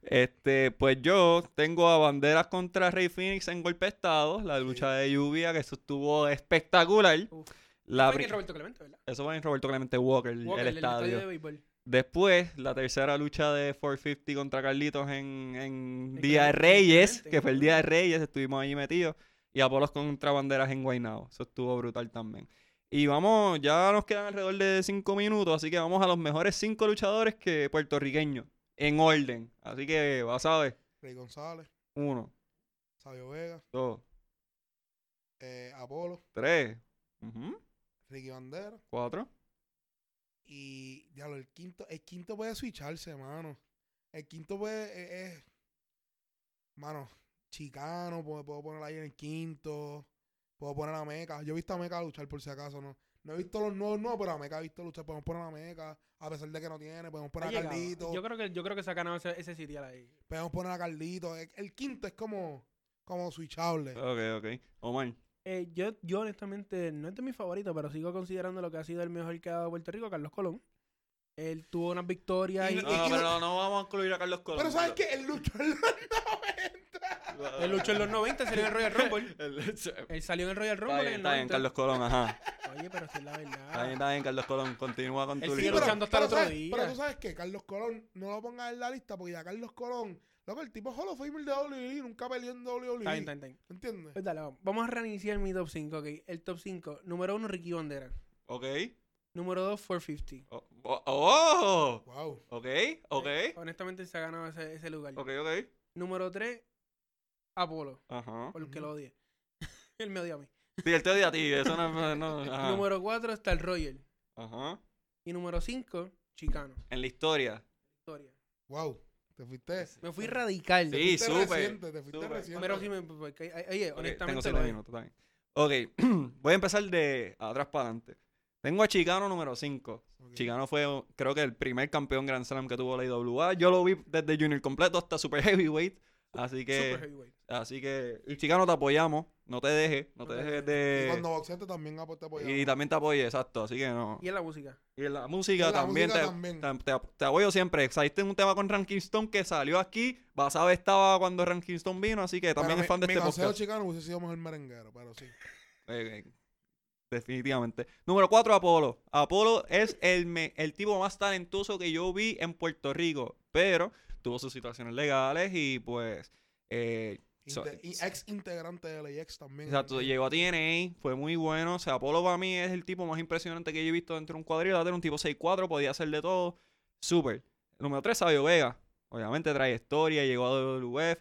Este, pues yo tengo a Banderas contra Rey Phoenix en golpe estado. La lucha de lluvia, que eso estuvo espectacular. Uf. La Fue en Roberto Clemente, ¿verdad? eso fue en Roberto Clemente Walker, el- Walker, el del estadio. de béisbol. Después, la tercera lucha de 450 contra Carlitos en, en En Día de Reyes, que fue el Día de Reyes, estuvimos ahí metidos. Y Apolos contra Banderas en Guaynabo. Eso estuvo brutal también. Y vamos, ya nos quedan alrededor de cinco minutos, así que vamos a los mejores cinco luchadores que puertorriqueños, en orden. Así que, vas a ver, Rey González, uno, Sabio Vega, dos, eh, Apolo, tres, ujú, Ricky Bandera. cuatro. Y, diablo, el quinto, el quinto puede switcharse, mano. El quinto puede, eh, es, mano, chicano, puedo, puedo poner ahí en el quinto. Puedo poner a Meca. Yo he visto a Meca luchar por si acaso, ¿no? No he visto los nuevos, no, pero a Meca he visto luchar. Podemos poner a Meca, a pesar de que no tiene. Podemos Ha poner a llegado. Carlito. Yo creo que yo creo que se ha ganado ese, ese sitial ahí. Podemos poner a Carlito. El, el quinto es como, como switchable. Ok, ok. Omar. Eh, yo, yo honestamente no es de mis favoritos, pero sigo considerando lo que ha sido el mejor que ha dado Puerto Rico, Carlos Colón. Él tuvo unas victorias y, Y- No, y- no, y- pero no, no vamos a incluir a Carlos Colón. Pero ¿sabes qué? El luchó en los 90. él luchó en los 90, salió en el Royal Rumble. Está Él salió en el Royal Rumble bien, en el está bien, 90. Carlos Colón, ajá. Oye, pero si es la Está bien, verdad. está bien, Carlos Colón. Continúa con Él tu sigue libro. luchando hasta el otro ¿sabes, día. pero tú sabes que Carlos Colón no lo pongas en la lista porque ya Carlos Colón, loco, el tipo es Hall of Famer de WWE, nunca peleó en WWE. Está bien, está bien, está bien. ¿Entiendes? Pues dale, vamos. Vamos a reiniciar mi top 5, ok. El top 5. Número 1, Ricky Bandera. Ok. Número 2, 450. Oh, oh, oh. Wow. Ok, ok. Eh, honestamente se ha ganado ese, ese lugar. Ok, ok. Número 3, Apolo. Ajá. Porque lo odie. Él me odia a mí. Sí, él te odia a ti. Eso no, no. Número 4 está el Royal. Ajá. Y número 5, Chicano. En la historia. Historia. Wow. Te fuiste. Me fui radical. Sí, fuiste súper, reciente, te fuiste reciente. Pero sí me. porque, oye, Ok, honestamente. tengo lo siete es. minutos también. Ok, voy a empezar de atrás para adelante. Tengo a Chicano número 5. Ok. Chicano fue, creo que, el primer campeón Grand Slam que tuvo la IWA. Yo lo vi desde Junior completo hasta Super Heavyweight. Así que, Super heavyweight. Así que, y Chicano te apoyamos. No te dejes, no te dejes Y de... cuando boxeaste también apo- te apoyaba. Y también te apoye, exacto. Así que no. Y en la música. Y en la música En la también, música te, también. te- te- te apoyo siempre. Saliste en un tema con Ranking Stone que salió aquí. Basabe estaba cuando Ranking Stone vino, así que también Pero es fan de mi, este mi consejo podcast. chicano hubiese sido mejor merenguero, pero sí. Eh, eh, definitivamente. Número 4, Apolo. Apolo es el, me- el tipo más talentoso que yo vi en Puerto Rico, pero tuvo sus situaciones legales y pues eh, So- ex integrante de LAX también. Exacto, llegó a TNA, fue muy bueno. O sea, Apolo para mí es el tipo más impresionante que yo he visto dentro de un cuadrilátero. Un tipo 6'4, podía hacer de todo. Súper. Número 3, Sabio Vega. Obviamente trayectoria, llegó a WWF.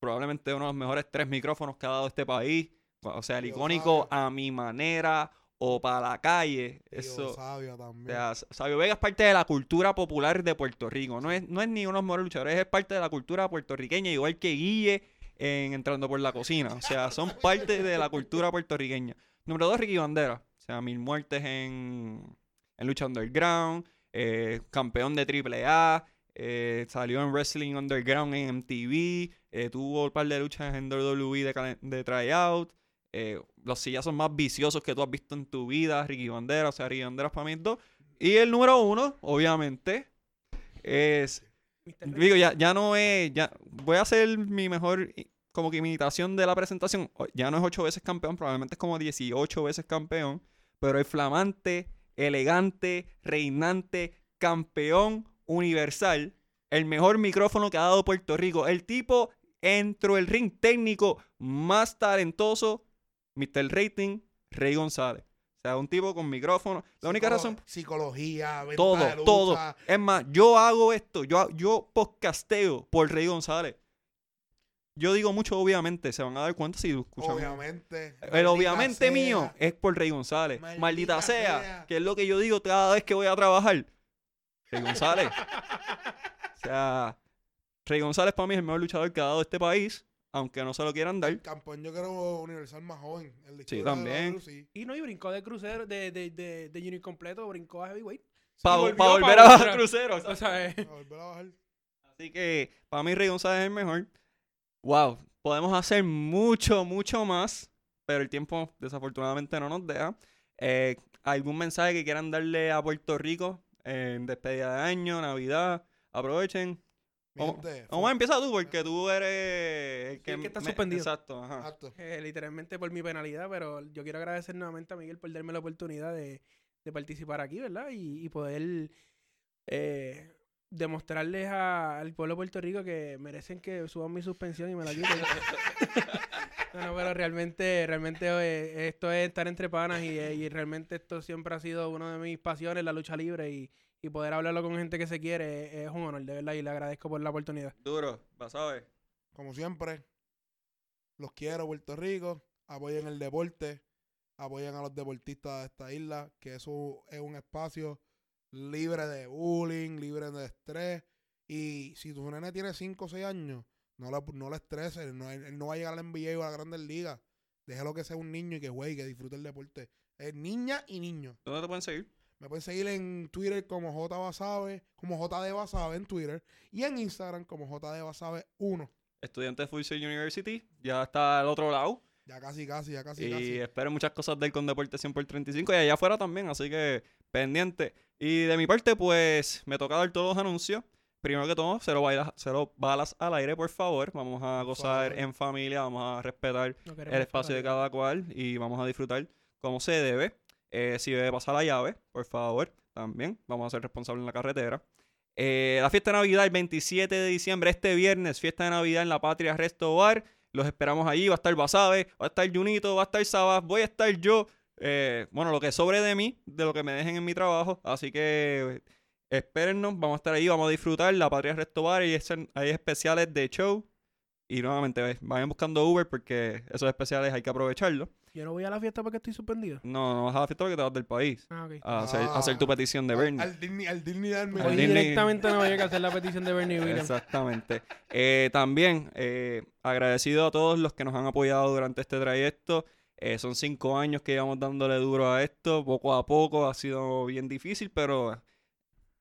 Probablemente uno de los mejores tres micrófonos que ha dado este país. O sea, el icónico Sabio. a mi manera o para la calle. Eso. Sabio O sea, Sabio Vega es parte de la cultura popular de Puerto Rico. No es, no es ni uno de los mejores luchadores, es parte de la cultura puertorriqueña, igual que Guille en Entrando por la Cocina. O sea, son parte de la cultura puertorriqueña. Número dos, Ricky Bandera. O sea, mil muertes en, en lucha underground, eh, campeón de AAA, eh, salió en Wrestling Underground en MTV, eh, tuvo un par de luchas en WWE de, de tryout. Eh, los sillazos más viciosos que tú has visto en tu vida, Ricky Bandera, o sea, Ricky Bandera es para mí dos. Y el número uno, obviamente, es. Digo, ya, ya no es. Ya, voy a hacer mi mejor como que imitación de la presentación. Ya no es ocho veces campeón, probablemente es como 18 veces campeón. Pero el flamante, elegante, reinante, campeón universal. El mejor micrófono que ha dado Puerto Rico. El tipo entró el ring técnico más talentoso. Mr. Rating, Rey González. O sea, un tipo con micrófono. La única Psicolo- razón Psicología, todo, lucha, todo. Es más, yo hago esto, yo, yo podcasteo por Rey González. Yo digo mucho, obviamente, se van a dar cuenta si escuchan. Obviamente. El obviamente sea. mío es por Rey González. Maldita Maldita, sea, sea. que es lo que yo digo cada vez que voy a trabajar. Rey González. o sea, Rey González para mí es el mejor luchador que ha dado este país, aunque no se lo quieran dar. El campeón, yo creo, universal más joven. El de Sí, historia de también. WC. Y no, y brincó de crucero, de, de, de, de unit completo, brincó a heavyweight. Para volvió volver pa' a bajar crucero. O sea, eh, A volver a bajar. Así que para mí Rey González es el mejor. Wow, podemos hacer mucho, mucho más, pero el tiempo desafortunadamente no nos deja. Eh, ¿Algún mensaje que quieran darle a Puerto Rico en despedida de año, Navidad? Aprovechen. Gente, vamos a empezar tú porque tú eres el que, el que está me- suspendido. Exacto, ajá. Exacto. eh, literalmente por mi penalidad, pero yo quiero agradecer nuevamente a Miguel por darme la oportunidad de, de participar aquí, ¿verdad? Y, y poder eh, demostrarles a- al pueblo de Puerto Rico que merecen que suban mi suspensión y me la quiten. no, no, pero realmente, realmente eh, esto es estar entre panas y, eh, y realmente esto siempre ha sido una de mis pasiones, la lucha libre y, y poder hablarlo con gente que se quiere es un honor, de verdad, y le agradezco por la oportunidad. Duro, vas a ver. Como siempre, los quiero, Puerto Rico. Apoyen el deporte. Apoyen a los deportistas de esta isla. Que eso es un espacio libre de bullying, libre de estrés. Y si tu nene tiene 5 o 6 años, no le, no le estreses. No, él, él no va a llegar a la NBA o a la Grandes Ligas. Déjalo que sea un niño y que juegue y que disfrute el deporte. Es niña y niño. ¿Dónde te pueden seguir? Me pueden seguir en Twitter como J Basabe, como JD Basabe en Twitter. Y en Instagram como JD Basabe 1. Estudiante de Full Sail University. Ya está al otro lado. Ya casi, casi, ya casi, y casi. esperen muchas cosas del con Deporte 100 por 35 y allá afuera también, así que pendiente. Y de mi parte, pues me toca dar todos los anuncios. Primero que todo, cero, balas, cero balas al aire, por favor. Vamos a gozar en familia, vamos a respetar No el espacio de cada cual y vamos a disfrutar como se debe. Eh, si debe pasar la llave, por favor, también. Vamos a ser responsables en la carretera. Eh, la fiesta de Navidad el 27 de diciembre, este viernes, fiesta de Navidad en la Patria Resto Bar. Los esperamos allí. Va a estar Basabe, va a estar Junito, va a estar Sabas, voy a estar yo. Eh, bueno, lo que sobre de mí, de lo que me dejen en mi trabajo. Así que espérennos, vamos a estar ahí, vamos a disfrutar. La Patria Resto Bar y hay especiales de show. Y nuevamente, vayan buscando Uber porque esos especiales hay que aprovecharlos. Yo no voy a la fiesta porque estoy suspendido. No, no vas a la fiesta porque te vas del país. Ah, ok. A hacer, a hacer tu Ah. petición de Bernie. Al, Disney, al Disney darme- Al Hoy Disney- directamente no voy a hacer la petición de Bernie Williams. Exactamente. Eh, también eh, agradecido a todos los que nos han apoyado durante este trayecto. Eh, son cinco años que llevamos dándole duro a esto. Poco a poco ha sido bien difícil, pero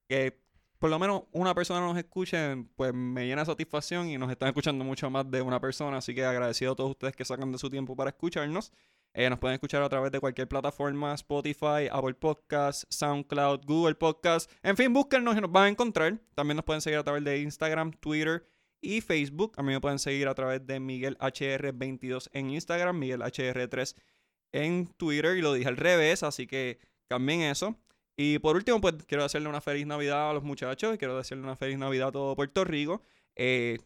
que por lo menos una persona nos escuche, pues me llena de satisfacción y nos están escuchando mucho más de una persona. Así que agradecido a todos ustedes que sacan de su tiempo para escucharnos. Eh, nos pueden escuchar a través de cualquier plataforma, Spotify, Apple Podcasts, SoundCloud, Google Podcasts. En fin, búsquennos y nos van a encontrar. También nos pueden seguir a través de Instagram, Twitter y Facebook. A mí me pueden seguir a través de Miguel HR22 en Instagram, Miguel HR3 en Twitter. Y lo dije al revés, así que cambien eso. Y por último, pues quiero hacerle una feliz Navidad a los muchachos. y Quiero decirle una feliz Navidad a todo Puerto Rico. Eh,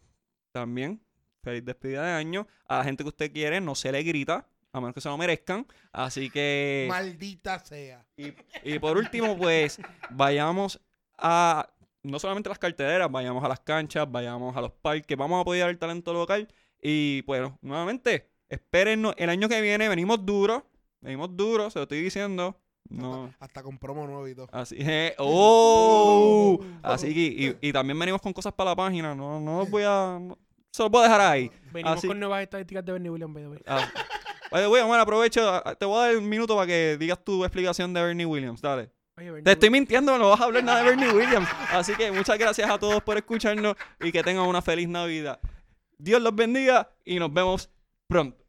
también feliz despedida de año. A la gente que usted quiere, no se le grita, a menos que se lo merezcan. Así que. Maldita sea. Y, y por último, pues, vayamos a no solamente a las carteleras, vayamos a las canchas, vayamos a los parques, vamos a apoyar el talento local. Y bueno, nuevamente, espérennos. El año que viene venimos duros, venimos duros, se lo estoy diciendo. No. Hasta con promo nuevo y todo. Así que, ¡oh! Así que, y, y también venimos con cosas para la página. No, no los voy a. no- se los voy a dejar ahí. Venimos Así- con nuevas estadísticas de Bernie Williams, by the way. Ah, by the way, Omar, aprovecho. Te voy a dar un minuto para que digas tu explicación de Bernie Williams. Dale. Oye, Bernie Te estoy mintiendo, no vas a hablar nada de Bernie Williams. Así que muchas gracias a todos por escucharnos y que tengan una feliz Navidad. Dios los bendiga y nos vemos pronto.